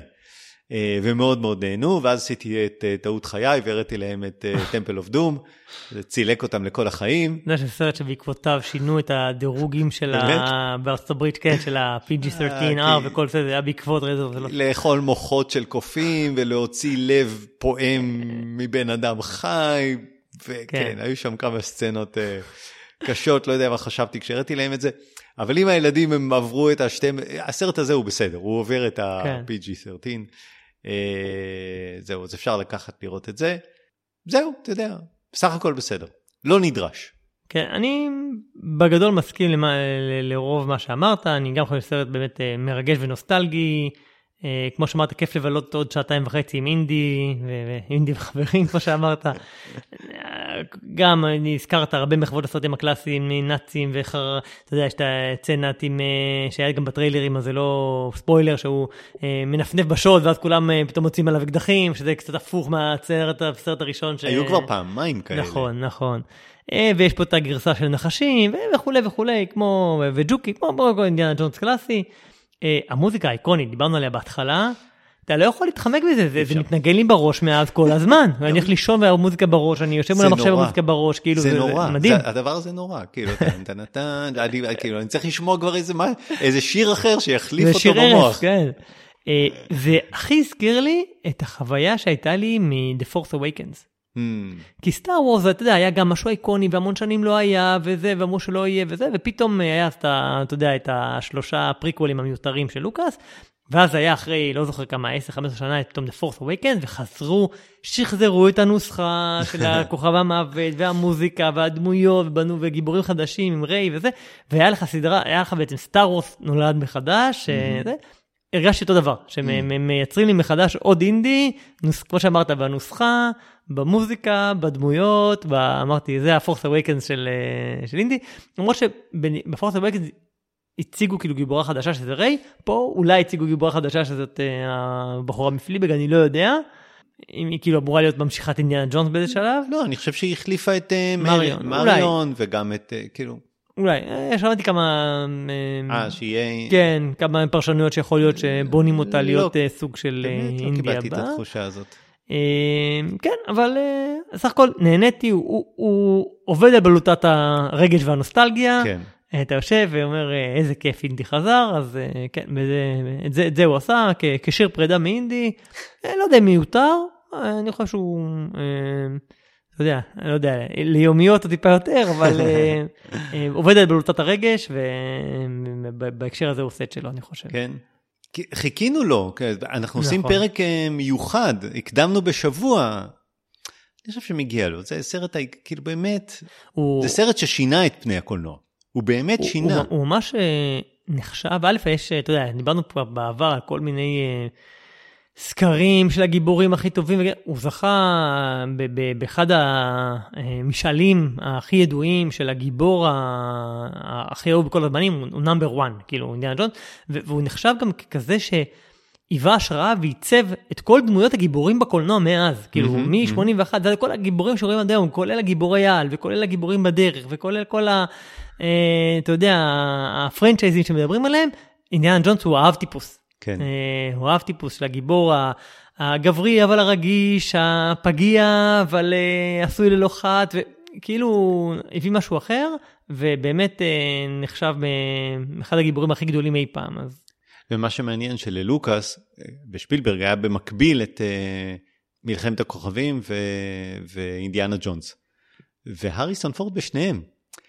ומאוד מאוד נהנו, ואז עשיתי את אה, טעות חיי והראיתי להם את טמפל אוף דום, זה צילק אותם לכל החיים. שזה סרט שבעקבותיו שינו את הדירוגים של ה... בארצות הברית, כן, של ה-PG-13R אה, וכל זה, זה היה בעקבות רזר, זה לא... לאכול מוחות של קופים ולהוציא לב פועם מבן אדם חי, וכן, כן. היו שם כמה סצנות אה, קשות, לא יודע מה חשבתי כשראיתי להם את זה, אבל אם הילדים הם עברו את השתי, הסרט הזה הוא בסדר, הוא עובר את כן. ה-PG-13, אה, זהו, אז אפשר לקחת לראות את זה, זהו, אתה יודע, בסך הכל בסדר, לא נדרש. כן, אני בגדול מסכים למה, ל- לרוב מה שאמרת, אני גם חושב שסרט באמת אה, מרגש ונוסטלגי, כמו שאמרת, כיף לבלות עוד שעתיים וחצי עם אינדי, ואינדי וחברים, כמו שאמרת. אה, גם, אני הזכרת הרבה מחוות הסרטים הקלאסיים, נאצים וחר... אתה יודע, יש את הצנת עם... שהיה גם בטריילרים, אז זה לא ספוילר, שהוא מנפנף בשוד, ואז כולם פתאום מוצאים עליו אקדחים, שזה קצת הפוך מהסרט הראשון. ש... היו כבר פעמיים כאלה. נכון, נכון. ויש פה את הגרסה של נחשים וכולי וכולי, כמו וג'וקי, כמו אינדיאנה ג'ונס קלאסי. אה, המוזיקה האיקונית, דיברנו עליה בהתחלה, אתה לא יכול להתחמק מזה, זה, זה מתנגן לי בראש מאז כל הזמן. אני הולך לישון והמוזיקה בראש, אני יושב מול המחשב במוזיקה בראש, כאילו זה, זה נורא, מדהים. זה, הדבר הזה נורא, כאילו, טן, טן, אני, כאילו, אני צריך לשמוע כבר איזה, מה, איזה שיר אחר שיחליף אותו שיר במוח. ערף, כן. אה, זה הכי הזכיר לי את החוויה שהייתה לי מ-The Force Awakens. Hmm. כי סטאר וורס, אתה יודע, היה גם משהו איקוני והמון שנים לא היה וזה, ואמרו שלא יהיה וזה, ופתאום היה, אתה, אתה יודע, את השלושה פריקוולים המיותרים של לוקאס, ואז היה אחרי, לא זוכר כמה, 10-15 שנה, את פתאום The Force Awakens, וחזרו, שחזרו את הנוסחה של הכוכב המוות, והמוזיקה, והדמויות, ובנו, וגיבורים חדשים עם ריי וזה, והיה לך סדרה, היה לך בעצם סטאר וורס נולד מחדש, mm-hmm. זה, הרגשתי אותו דבר, שמייצרים לי מחדש עוד אינדי, כמו שאמרת, בנוסחה, במוזיקה, בדמויות, אמרתי, זה ה-Force Awakens של, אה, של אינדי, למרות שב-Force Awakens הציגו כאילו גיבורה חדשה שזה ריי, פה אולי הציגו גיבורה חדשה שזאת uh, הבחורה מפליבג, אני לא יודע. אם היא כאילו אמורה להיות ממשיכת עניין ג'ונס באיזה שלב. לא, אני חושב שהיא החליפה את uh, מריון, מריון וגם את, כאילו... אולי, שמעתי כמה... אה, שיהיה... כן, כמה פרשנויות שיכול להיות שבונים אותה לא, להיות סוג של אינדיה הבאה. באמת, לא קיבלתי את התחושה הזאת. כן, אבל אה, סך הכל נהניתי, הוא, הוא, עובד על בלוטת הרגש והנוסטלגיה. כן. אתה יושב ואומר אה, איזה כיף אינדי חזר, אז אה, כן, בזה, את, זה, את זה הוא עשה כשיר פרידה מאינדי, לא יודע מיותר, אני חושב שהוא, אתה יודע, אני לא יודע, ליומיות או טיפה יותר, אבל עובד על בלוטת הרגש, ובהקשר הזה הוא עושה את שלו, אני חושב. כן. חיכינו לו, כן, אנחנו עושים נכון. פרק אה, מיוחד, הקדמנו בשבוע. אני חושב שמגיע לו, זה סרט, כאילו באמת, הוא... זה סרט ששינה את פני הקולנוע. הוא באמת הוא, שינה. הוא, הוא ממש אה, נחשב, א', יש, אתה יודע, דיברנו פה בעבר על כל מיני אה, סקרים של הגיבורים הכי טובים, הוא זכה באחד המשאלים הכי ידועים של הגיבור הכי אהוב בכל הזמנים, הוא נאמבר 1, כאילו, אינדיאנה ג'ונס, והוא נחשב גם ככזה שהיווה השראה ועיצב את כל דמויות הגיבורים בקולנוע מאז, כאילו, מ-81, זה כל הגיבורים שרואים עד היום, כולל הגיבורי על, וכולל הגיבורים בדרך, וכולל כל ה... אה, אתה יודע, הפרנצ'ייזים שמדברים עליהם, אינדיאנה ג'ונס הוא האב טיפוס. כן. אה, הוא אהב טיפוס של הגיבור הגברי אבל הרגיש, הפגיע אבל אה, עשוי ללא חת, וכאילו הביא משהו אחר, ובאמת אה, נחשב אחד הגיבורים הכי גדולים אי פעם. אז... ומה שמעניין שללוקאס, בשפילברג היה במקביל את מלחמת הכוכבים ו... ואינדיאנה ג'ונס. והריסון פורד בשניהם.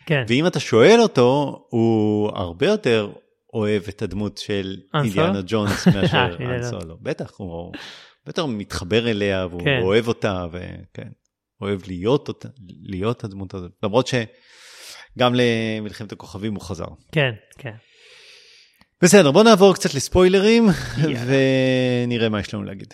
כן. ואם אתה שואל אותו, הוא הרבה יותר אוהב את הדמות של אינדיאנה ג'ונס מאשר אן סולו. בטח, הוא בטח מתחבר אליה והוא כן. אוהב אותה, וכן, אוהב להיות אותה, להיות הדמות הזאת. למרות שגם למלחמת הכוכבים הוא חזר. כן, כן. בסדר, בוא נעבור קצת לספוילרים, ונראה מה יש לנו להגיד.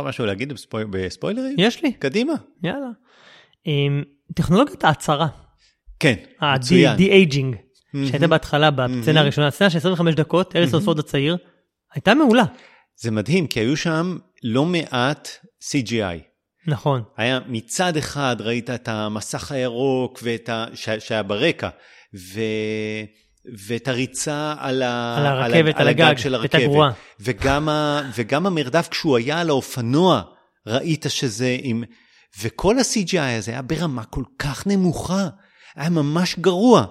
לך משהו להגיד בספוי... בספוילרים? יש לי. קדימה. יאללה. עם טכנולוגיית ההצהרה. כן, מצוין. ה-de-aging, שהייתה בהתחלה בסצנה הראשונה, סצנה של 25 דקות, אריסון פורד הצעיר, הייתה מעולה. זה מדהים, כי היו שם לא מעט CGI. נכון. היה מצד אחד ראית את המסך הירוק ואת ה... שהיה ברקע, ו... ואת הריצה על, ה... על הרכבת, על, על הגג, הגג של הרכבת. את הגרועה. וגם, ה... וגם המרדף כשהוא היה על האופנוע, ראית שזה עם... וכל ה-CGI הזה היה ברמה כל כך נמוכה, היה ממש גרוע.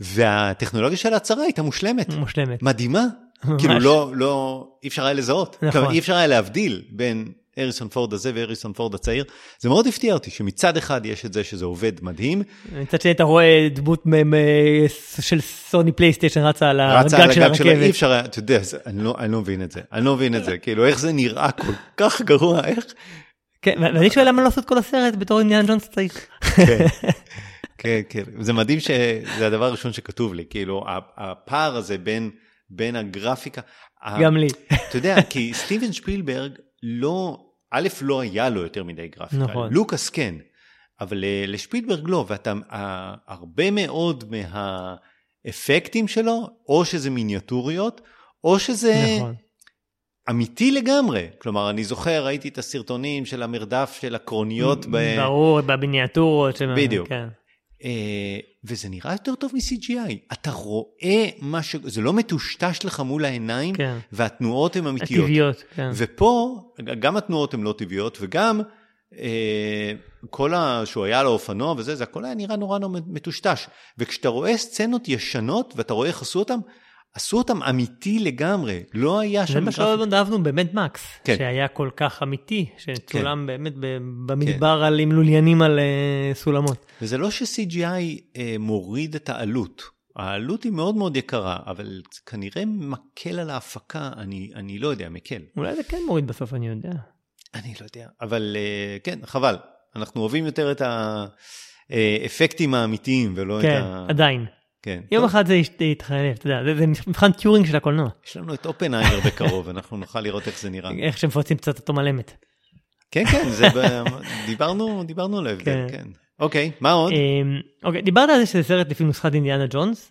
והטכנולוגיה של ההצהרה הייתה מושלמת. מושלמת. מדהימה. ממש. כאילו לא, לא, אי אפשר היה לזהות. נכון. כלומר, אי אפשר היה להבדיל בין אריסון פורד הזה ואריסון פורד הצעיר. זה מאוד הפתיע אותי שמצד אחד יש את זה שזה עובד מדהים. מצד שני אתה רואה דמות של סוני פלייסטיישן רצה על הגג של שלה, אי הרכבת. אפשר, אתה יודע, אני לא- אני לא מבין את זה, אני לא מבין את זה, כאילו איך זה נראה כל כך גרוע, איך? כן, ואני שואל למה לא לעשות כל הסרט בתור עניין ג'ונס צריך. כן, כן, כן, זה מדהים שזה הדבר הראשון שכתוב לי, כאילו הפער הזה בין, בין הגרפיקה, גם לי. אתה יודע, כי סטיבן שפילברג לא, א', לא היה לו יותר מדי גרפיקה, נכון. לוקאס כן, אבל אה, לשפילברג לא, ואתה, ה- הרבה מאוד מהאפקטים שלו, או שזה מיניאטוריות, או שזה נכון. אמיתי לגמרי. כלומר, אני זוכר, ראיתי את הסרטונים של המרדף של הקרוניות, ב... ברור, במיניאטורות. של- בדיוק. כן. אה, וזה נראה יותר טוב מ-CGI. אתה רואה מה ש... זה לא מטושטש לך מול העיניים, כן. והתנועות הן אמיתיות. הטבעיות, כן. ופה, גם התנועות הן לא טבעיות, וגם אה, כל ה... שהוא היה על האופנוע וזה, זה הכל היה נראה נורא נורא מטושטש. וכשאתה רואה סצנות ישנות, ואתה רואה איך עשו אותם, עשו אותם אמיתי לגמרי. לא היה זה שם מה שעוד מאוד אהבנו במד מקס, כן. שהיה כל כך אמיתי, שצולם באמת ב- במדבר על עם לוליינים על אה, סולמות. וזה לא ש-CGI אה, מוריד את העלות. העלות היא מאוד מאוד יקרה, אבל זה כנראה מקל על ההפקה, אני, אני לא יודע, מקל. אולי זה כן מוריד בסוף, אני יודע. אני לא יודע, אבל אה, כן, חבל. אנחנו אוהבים יותר את האפקטים האמיתיים ולא כן, את ה... עדיין. כן. יום טוב, אחד זה יתחלף, אתה יודע, זה- זה מבחן טיורינג של הקולנוע. יש לנו את אופנהיימר בקרוב, אנחנו נוכל לראות איך זה נראה. איך שמפוצים קצת אותו מלמת. כן, כן, זה ב... דיברנו, דיברנו על ההבדל, כן. כן. אוקיי, מה עוד? אמ, אוקיי, דיברת על זה שזה סרט לפי נוסחת אינדיאנה ג'ונס.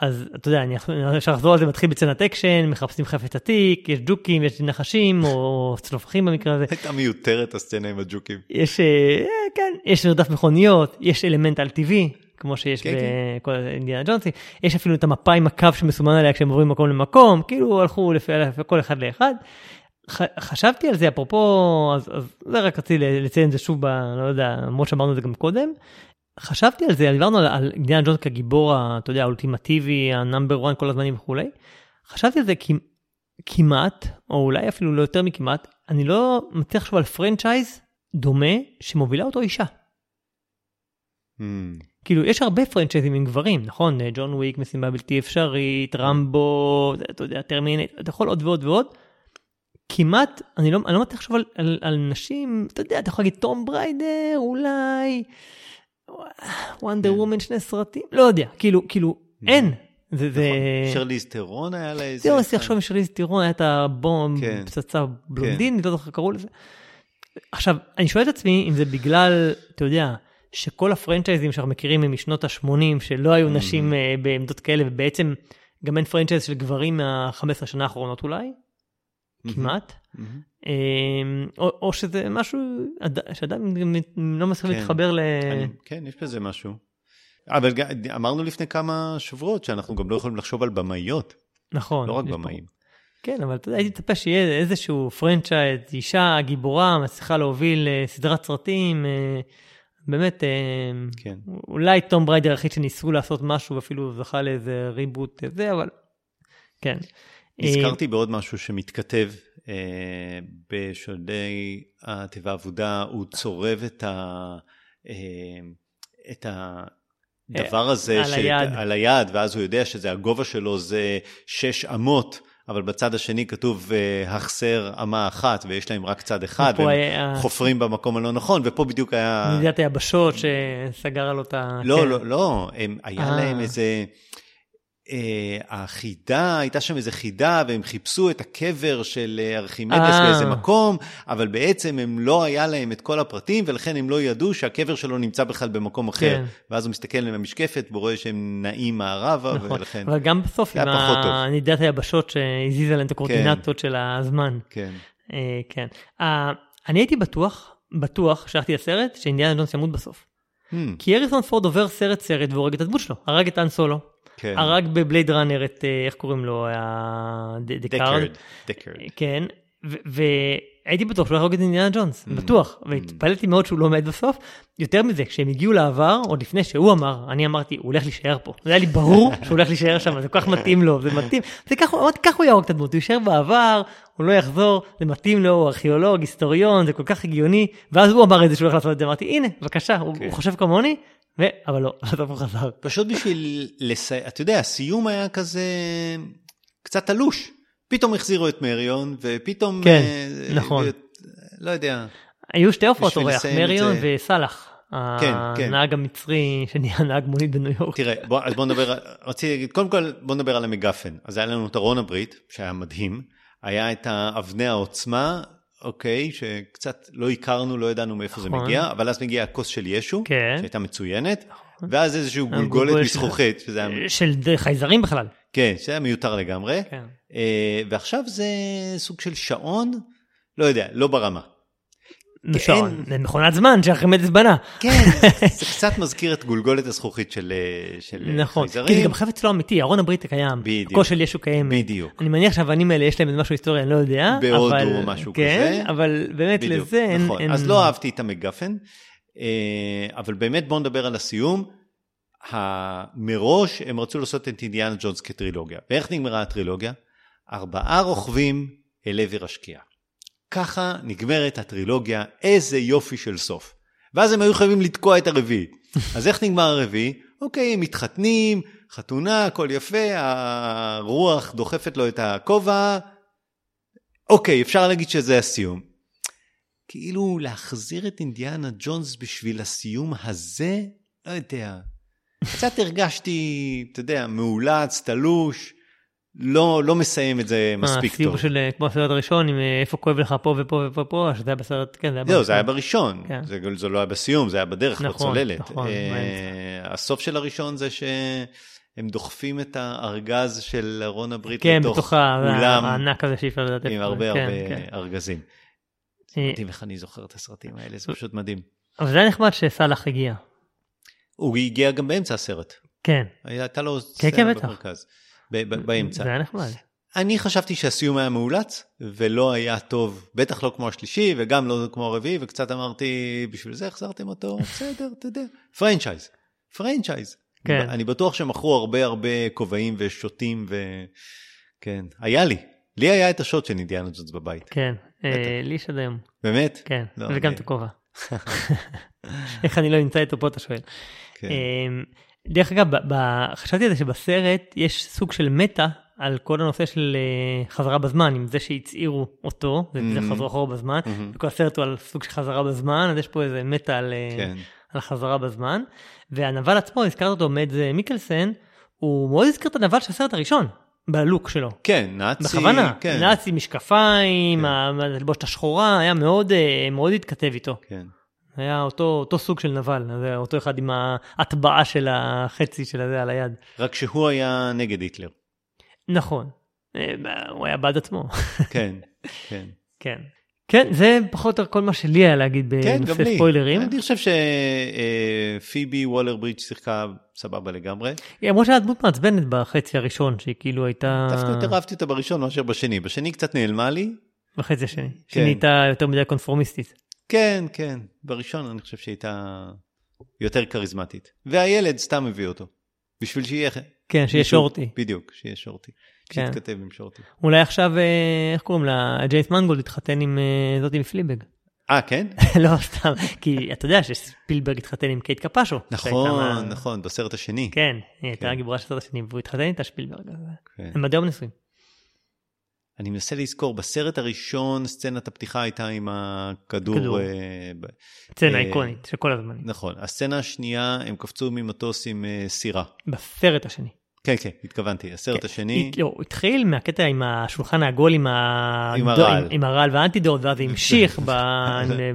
אז אתה יודע, אני אפשר לחזור על זה, מתחיל בסצנת אקשן, מחפשים חפץ עתיק, יש ג'וקים, יש נחשים, או צלופחים במקרה הזה. הייתה מיותרת הסצנה עם הג'וקים. יש, אה, כן, יש מרדף מכוניות, יש אלמנט על טבעי, כמו שיש כן, בכל אינדיאנה ג'ונס, יש אפילו את המפה עם הקו שמסומן עליה כשהם עוברים ממקום למקום, כאילו הלכו לפי, כל אחד לאחד. ח, חשבתי על זה, אפרופו, אז, אז זה רק רציתי לציין את זה שוב, ב, לא יודע, למרות שאמרנו את זה גם קודם. חשבתי על זה, דיברנו על, על אינדיאנה ג'ונס כגיבור, אתה יודע, האולטימטיבי, ה number 1 כל הזמנים וכולי. חשבתי על זה כי כמעט, או אולי אפילו לא יותר מכמעט, אני לא מצליח לחשוב על franchise דומה שמובילה אותו אישה. מהמם. כאילו, יש הרבה פרנצ'ייזים עם גברים, נכון? ג'ון וויק, משימה בלתי אפשרית, רמבו, אתה יודע, טרמינטור, אתה יכול עוד ועוד ועוד. כמעט, אני לא, אני לא מצליח לחשוב על, על, על נשים, אתה יודע, אתה יכול להגיד טומב ריידר, אולי, וונדר כן. וומן שני סרטים, לא יודע, כאילו, כאילו, אין. זה, זה... נכון. שרליז טרון היה לה איזה... זהו, ניסיתי לחשוב משריז טירון, היה את הבום, כן. פצצה בלונדין, לא זוכר קראו לזה. עכשיו, אני שואל את עצמי אם זה בגלל, אתה יודע, שכל הפרנצ'ייזים שאנחנו מכירים הם משנות ה-80, שלא היו נשים אה, בעמדות כאלה, ובעצם גם אין פרנצ'ייז של גברים מה-15 שנה האחרונות אולי, כמעט. מהמם. אה, או, או שזה משהו שאדם לא מצליח כן. להתחבר ל... אני- כן, יש בזה משהו. אבל אמרנו לפני כמה שבועות שאנחנו גם לא יכולים לחשוב על במאיות, נכון. לא רק פה- במאים. כן, אבל אתה יודע, הייתי מצפה שיהיה איזשהו franchise, אישה גיבורה, מצליחה להוביל אה, סדרת סרטים, אה, באמת, אה, כן. אולי Tomb Raider היחיד שניסו לעשות משהו, ואפילו זכה לאיזה reboot זה, אבל כן. אה, נזכרתי בעוד משהו שמתכתב אה, בשלדי התיבה האבודה, הוא צורב את, ה, אה, את הדבר הזה על ש- היד. על היד, ואז הוא יודע שזה הגובה שלו זה שש אמות, אבל בצד השני כתוב אה, החסר אמה אחת, ויש להם רק צד אחד, והם היה- חופרים במקום הלא נכון, ופה בדיוק היה... נדידת היבשות שסגר לו את ה... לא, כן. לא, לא, הם, היה אה. להם איזה... אה, החידה, הייתה שם איזה חידה, והם חיפשו את הקבר של אה, ארכימדס אה. באיזה מקום, אבל בעצם הם לא היה להם את כל הפרטים, ולכן הם לא ידעו שהקבר שלו נמצא בכלל במקום אחר. כן. ואז הוא מסתכל על המשקפת, והוא רואה שהם נעים מערבה, נכון, ולכן... אבל גם בסוף עם. נדידת היבשות שהזיזה להם את הקורטינטות של הזמן. כן. אה, כן. אה, אני הייתי בטוח, בטוח, שהלכתי לסרט, שאינדיאנה ג'ונס ימות בסוף. Hmm, כי האריסון פורד עובר סרט סרט והורג את הדמות שלו, הרג את האן סולו, כן. הרג ב Blade Runner את, אה, איך קוראים לו, דקארד, דקרד. דקרד. כן, ו- הייתי בטוח שהוא הולך להרוג את אינדיאנה ג'ונס, Mm. בטוח, והתפלאתי מאוד שהוא לא מת בסוף. יותר מזה, כשהם הגיעו לעבר, עוד לפני שהוא אמר, אני אמרתי, הוא הולך להישאר פה. זה היה לי ברור שהוא הולך להישאר שם, זה כל כך מתאים לו, זה מתאים. זה ככה, אמרתי, ככה הוא יהרוג את הדמות, הוא יישאר בעבר, הוא לא יחזור, זה מתאים לו, הוא ארכיאולוג, היסטוריון, זה כל כך הגיוני. ואז הוא אמר את זה שהוא הולך לעשות את זה, אמרתי, הנה, בבקשה, הוא כן. הוא חושב כמוני, ו... אבל לא, בסוף הוא חזר. פשוט בשביל לסיים, אתה יודע, הסיום היה כזה קצת תלוש. פתאום החזירו את מריון, ופתאום... כן, אה, נכון. ו- לא יודע. היו שתי הופעות אורח, מריון זה- וסאלח. כן, כן. הנהג המצרי שנהיה נהג מונית בניו יורק. תראה, בוא, אז בוא נדבר, רציתי להגיד, קודם כל בוא נדבר על המגפן. אז היה לנו את ארון הברית, שהיה מדהים, היה את אבני העוצמה, אוקיי, שקצת לא הכרנו, לא ידענו מאיפה זה נכון. מגיע, אבל אז מגיע הכוס של ישו, כן. שהייתה מצוינת, ואז איזשהו גולגולת הגולגולת של- מזכוכית, שזה היה, של חייזרים בכלל. כן, שזה היה מיותר לגמרי, כן. אה, ועכשיו זה סוג של שעון, לא יודע, לא ברמה. שעון, זה מכונת זמן שארכימדס בנה. כן, זה קצת מזכיר את גולגולת הזכוכית של, של נכון, חייזרים. כי זה גם חפץ לא אמיתי, ארון הברית הקיים. בדיוק. של ישו קיימת. בדיוק. אני מניח שהאבנים האלה יש להם איזה משהו היסטורי, אני לא יודע. בהודו אבל- או משהו כן, כזה. אבל באמת בדיוק, לזה אין... נכון. אין- אז לא אהבתי את המגפן, אה, אבל באמת בואו נדבר על הסיום. מראש הם רצו לעשות את אינדיאנה ג'ונס כטרילוגיה. ואיך נגמרה הטרילוגיה? ארבעה רוכבים אל עבר השקיעה. ככה נגמרת הטרילוגיה, איזה יופי של סוף. ואז הם היו חייבים לתקוע את הרביעי. אז איך נגמר הרביעי? אוקיי, הם מתחתנים, חתונה, הכל יפה, הרוח דוחפת לו את הכובע. אוקיי, אפשר להגיד שזה הסיום. כאילו להחזיר את אינדיאנה ג'ונס בשביל הסיום הזה, לא יודע. קצת הרגשתי, אתה יודע, מאולץ, תלוש, לא, לא מסיים את זה מספיק הסיור טוב. של, אה, כמו הסרט הראשון, עם אה, איפה כואב לך פה ופה ופה ופה, שזה היה בסרט, כן, זה היה זהו, זה היה בראשון. בראשון, כן. זה, זה לא היה בסיום, זה היה בדרך, נכון, בצוללת. נכון, אה. הסוף של הראשון זה שהם דוחפים את הארגז של ארון הברית כן, לתוך בתוך אולם הענק הזה שאי אפשר לדעת עם זה. הרבה כן, הרבה כן. ארגזים. אה, מדהים איך אני זוכר את הסרטים האלה, זה פשוט מדהים. אבל זה היה נחמד שסאלח הגיע. הוא הגיע גם באמצע הסרט, כן, הייתה לו סצנה בטח. במרכז, ב- ב- באמצע. זה היה נחמד. אני חשבתי שהסיום היה מאולץ, ולא היה טוב, בטח לא כמו השלישי, וגם לא כמו הרביעי, וקצת אמרתי, בשביל זה החזרתם אותו, בסדר, אתה יודע. franchise, franchise. כן. אני בטוח שמכרו הרבה הרבה כובעים ושוטים, וכן, היה לי. לי היה את השוט של אינדיאנה ג'ונס בבית. כן, אה. לי יש עד היום. באמת? כן, לא, וגם את הכובע. איך אני לא אמצא אותו פה, אתה שואל. דרך אגב, ב- ב- חשבתי על זה שבסרט יש סוג של meta על כל הנושא של אה, חזרה בזמן, עם זה שהצעירו אותו, זה זה. חזרו אחורה בזמן, מהמם. וכל הסרט הוא על סוג של חזרה בזמן, אז יש פה איזה meta על, אה, כן. על חזרה בזמן. והנבל עצמו, הזכרת אותו, מדז מיקלסן, הוא מאוד הזכיר את הנבל של הסרט הראשון, בלוק שלו. כן, נאצי. בכוונה, כן. נאצי, משקפיים, כן. הלבושת השחורה, היה מאוד, אה, מאוד התכתב איתו. כן. היה אותו, אותו סוג של נבל, אותו אחד עם ההטבעה של החצי של הזה על היד. רק שהוא היה נגד היטלר. נכון, אה, הוא היה בעד עצמו, כן, כן. כן. כן, זה פחות או יותר כל מה שלי היה להגיד כן, בנושא לי. ספוילרים. אני חושב שפיבי וולר ברידג' שיחקה סבבה לגמרי. למרות שהיה דמות מעצבנת בחצי הראשון, שהיא כאילו הייתה... דווקא יותר אהבתי אותה בראשון מאשר בשני. בשני קצת נעלמה לי. בחצי השני. כן. שהיא נהייתה יותר מדי קונפורמיסטית. כן, כן. בראשון אני חושב שהיא הייתה יותר כריזמטית. והילד סתם הביא אותו. בשביל שיהיה... כן, שיהיה שורטי. בדיוק, שיהיה שורטי. כן. שיתכתב עם שורטי. אולי עכשיו, אה, איך קוראים לה? ג'ייס מנגולד התחתן עם אה, זאתי מפליבג. אה, כן? לא, סתם, כי אתה יודע שספילברג התחתן עם קייט קפשו. נכון, נכון, בסרט השני. כן, היא הייתה כן. הגיבורה של הסרט השני, והוא התחתן איתה שפילברג. כן. הם עד היום נשואים. אני מנסה לזכור, בסרט הראשון סצנת הפתיחה הייתה עם הכדור. כדור. אה, סצנה אה, איקונית של כל הזמנים. נכון. הסצנה השנייה, הם קפצו ממטוס עם אה, סירה. בסרט השני. כן, כן, התכוונתי. הסרט כן. השני, לא, הוא התחיל מהקטע עם השולחן העגול עם ה- עם הרעל. עם- עם הרעל וה antidote, ואז המשיך ב-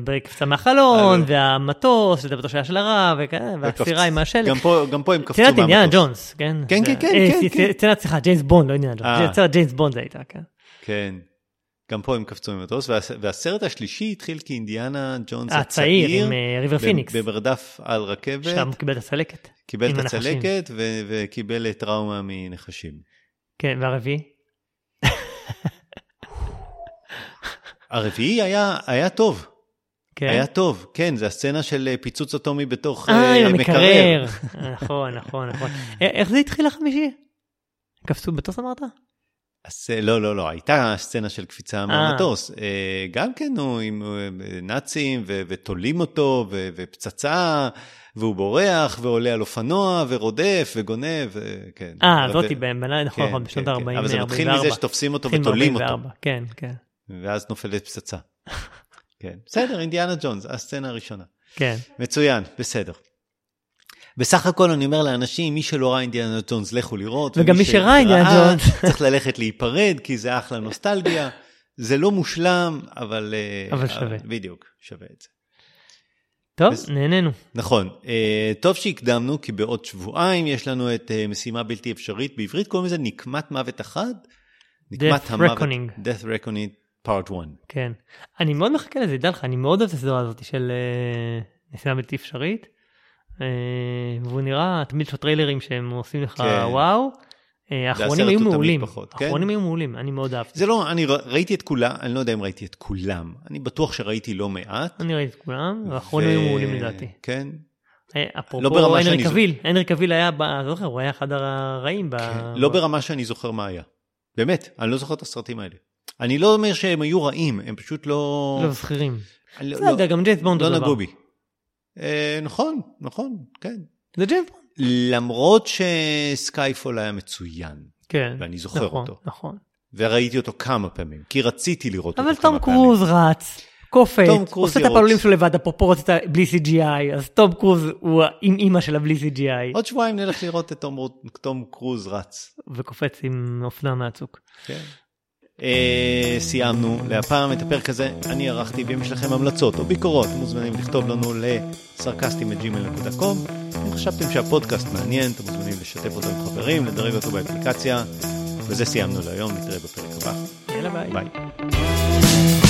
בקפיצה מהחלון, והמטוס, וזה שהיה של הרע, והסירה עם השלג. גם פה, גם פה הם קפצו סצנת מהמטוס. אינדיאנה ג'ונס, כן? כן, כן, כן, כן, כן. סצנת, סליחה, ג'יימס בונד, לא אינדיאנה. ג'ונס. סצנת ג'יימס בונד זה הייתה, כן. כן. גם פה הם קפצו ממטוס, וה, והסרט השלישי התחיל כאינדיאנה ג'ונס הצעיר הצעיר, עם אה, ריבר פיניקס. במרדף על רכבת, שם קיבל את הצלקת. קיבל את. הצלקת ו- וקיבל טראומה מנחשים. כן, והרביעי? הרביעי היה, היה טוב. כן. היה טוב, כן, זה הסצנה של אה, פיצוץ אטומי בתוך אה, אה, המקרר. נכון, נכון, נכון. איך זה התחיל החמישי? קפצו מטוס אמרת? אה, לא, לא, לא, הייתה סצנה של קפיצה מהמטוס. אה, גם כן, הוא עם אה, נאצים ו- ותולים אותו ו- ופצצה, והוא בורח ועולה על אופנוע ורודף וגונב, כן. אה, זאתי בנאי, נכון, כן, נכון, בשנות כן, כן. ה-40, אבל זה מתחיל מזה שתופסים אותו ותולים אותו, כן, כן, ואז נופלת פצצה. כן, בסדר, אינדיאנה ג'ונס, הסצנה הראשונה. כן. מצוין, בסדר. בסך הכל אני אומר לאנשים, מי שלא ראה אינדיאנה ג'ונס, לכו לראות. וגם מי שראה אינדיאנה ג'ונס. צריך ללכת להיפרד, כי זה אחלה נוסטלגיה. זה לא מושלם, אבל... אה, אבל שווה. בדיוק, שווה את זה. טוב, בס- נהנינו. נכון, אה, טוב שהקדמנו, כי בעוד שבועיים יש לנו את אה, משימה בלתי אפשרית, בעברית קוראים לזה נקמת מוות אחד. נקמת Death המוות- Reckoning. Death Reckoning Part 1. כן. אני מאוד מחכה לזה, דע לך, אני מאוד אוהב את הסדרה הזאת של אה, נסיעה בלתי אפשרית. אה, והוא נראה, תמיד יש לו טריילרים שהם עושים לך כן. וואו. אה, האחרונים היו מעולים. כן. האחרונים היו מעולים, אני מאוד אהבתי. זה לא, אני ראיתי את כולם, אני לא יודע אם ראיתי את כולם, אני בטוח שראיתי לא מעט. אני ראיתי את כולם, והאחרונים היו מעולים לדעתי. כן, אה, לא אפרופו ברמה הנרי. קביל, הנרי קביל היה, זוכר, הוא היה אחד הרעים. ב- לא ברמה שאני זוכר מה היה. באמת, אני לא זוכר את הסרטים האלה. אני לא אומר שהם היו רעים, הם פשוט לא... לא זכירים. לא- בסדר, גם ג'יימס בונד לא נגעו. בי. אה, נכון, נכון, כן. זה ג'יימס בונד. למרות ש Skyfall היה מצוין, כן. ואני זוכר נכון, אותו. נכון. וראיתי אותו כמה פעמים, כי רציתי לראות אבל אותו כמה תום פעמים. קרוז רץ, קופץ, תום קרוז עושה את. הפעלולים שלו לבד, הפרופורציה בלי CGI, אז תום קרוז הוא עם אימא שלה בלי CGI, עוד שבועיים נלך לראות את תום, תום קרוז רץ. וקופץ עם אופנה מהצוק. כן. אה, סיימנו להפעם את הפרק הזה, אני ערכתי, ואם יש לכם המלצות או ביקורות, מוזמנים לכתוב לנו לסרקסטים.gmail.com. אם חשבתם שהפודקאסט מעניין, אתם מוזמנים לשתף אותו עם חברים, לדרג אותו באפליקציה, וזה סיימנו להיום, נתראה בפרק הבא. יאללה ביי. ביי.